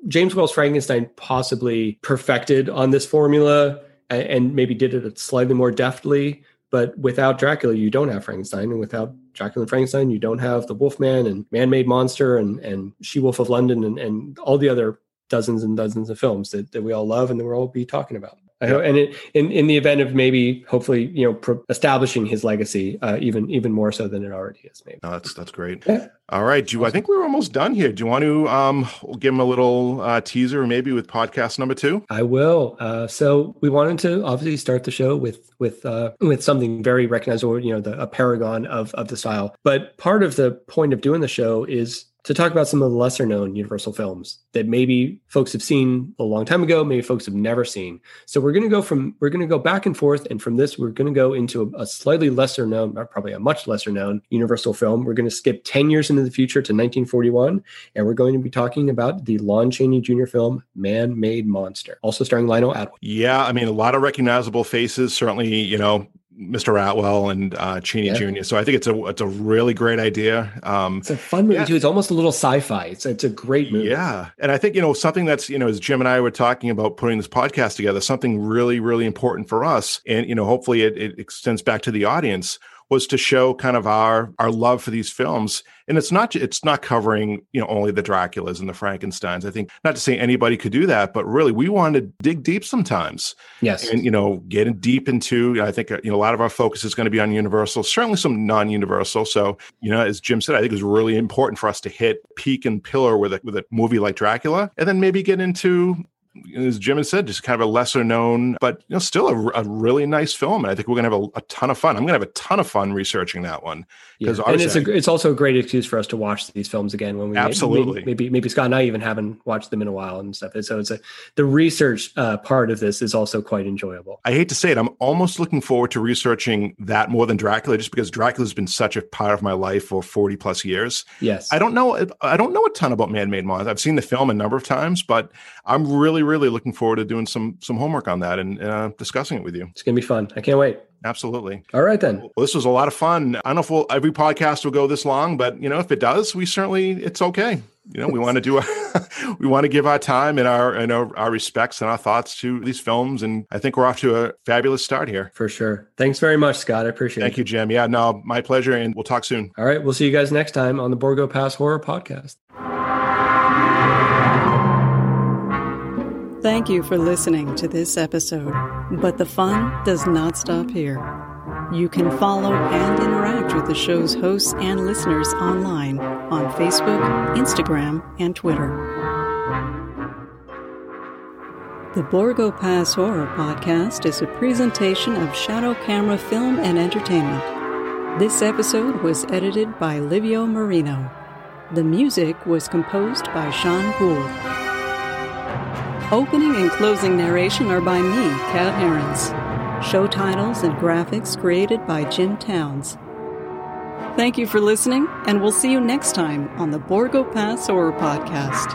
James Whale's Frankenstein possibly perfected on this formula and, and maybe did it slightly more deftly. But without Dracula, you don't have Frankenstein, and without Dracula and Frankenstein, you don't have the Wolfman and Man-Made Monster and and She Wolf of London and, and all the other dozens and dozens of films that, that we all love and that we'll all be talking about. I hope, and it, in in the event of maybe hopefully you know pro- establishing his legacy uh, even even more so than it already is. Maybe no, that's that's great. Yeah. All right, do I think we're almost done here? Do you want to um give him a little uh, teaser maybe with podcast number two? I will. Uh, so we wanted to obviously start the show with with uh, with something very recognizable, you know, the a paragon of of the style. But part of the point of doing the show is to talk about some of the lesser known Universal films that maybe folks have seen a long time ago, maybe folks have never seen. So we're going to go from we're going to go back and forth, and from this we're going to go into a, a slightly lesser known, probably a much lesser known Universal film. We're going to skip ten years into the future to 1941, and we're going to be talking about the Lon Chaney Jr. film Man Made Monster, also starring Lionel Atwill. Yeah, I mean a lot of recognizable faces. Certainly, you know Mr. Atwill and uh, Chaney yeah. Jr. So I think it's a it's a really great idea. Um, it's a fun movie yeah. too. It's almost a little sci-fi. It's it's a great movie. Yeah, and I think you know something that's you know as Jim and I were talking about putting this podcast together, something really really important for us, and you know hopefully it, it extends back to the audience was to show kind of our our love for these films. And it's not it's not covering you know only the draculas and the frankensteins. I think not to say anybody could do that but really we want to dig deep sometimes yes. and you know getting deep into i think uh, you know a lot of our focus is going to be on universal certainly some non-universal. So you know as jim said i think it was really important for us to hit peak and pillar with a with a movie like dracula and then maybe get into as Jim has said, just kind of a lesser known, but you know, still a, a really nice film. And I think we're going to have a, a, ton of fun. I'm going to have a ton of fun researching that one because yeah. and it's a, it's also a great excuse for us to watch these films again when we absolutely maybe maybe, maybe Scott and I even haven't watched them in a while and stuff. And so it's a the research uh, part of this is also quite enjoyable. I hate to say it, I'm almost looking forward to researching that more than Dracula, just because Dracula has been such a part of my life for 40 plus years. Yes, I don't know I don't know a ton about Man Made Monsters. I've seen the film a number of times, but I'm really really looking forward to doing some some homework on that and uh, discussing it with you. It's gonna be fun. I can't wait. Absolutely. All right then. Well, this was a lot of fun. I don't know if we'll, every podcast will go this long, but you know, if it does, we certainly it's okay. You know, we want to do a, *laughs* we want to give our time and our and our, our respects and our thoughts to these films, and I think we're off to a fabulous start here. For sure. Thanks very much, Scott. I appreciate Thank it. Thank you, Jim. Yeah, no, my pleasure, and we'll talk soon. All right, we'll see you guys next time on the Borgo Pass Horror Podcast. Thank you for listening to this episode, but the fun does not stop here. You can follow and interact with the show's hosts and listeners online on Facebook, Instagram, and Twitter. The Borgo Pass Horror Podcast is a presentation of Shadow Camera Film and Entertainment. This episode was edited by Livio Marino. The music was composed by Sean Gould. Opening and closing narration are by me, Kat Herons. Show titles and graphics created by Jim Towns. Thank you for listening, and we'll see you next time on the Borgo Pass Horror Podcast.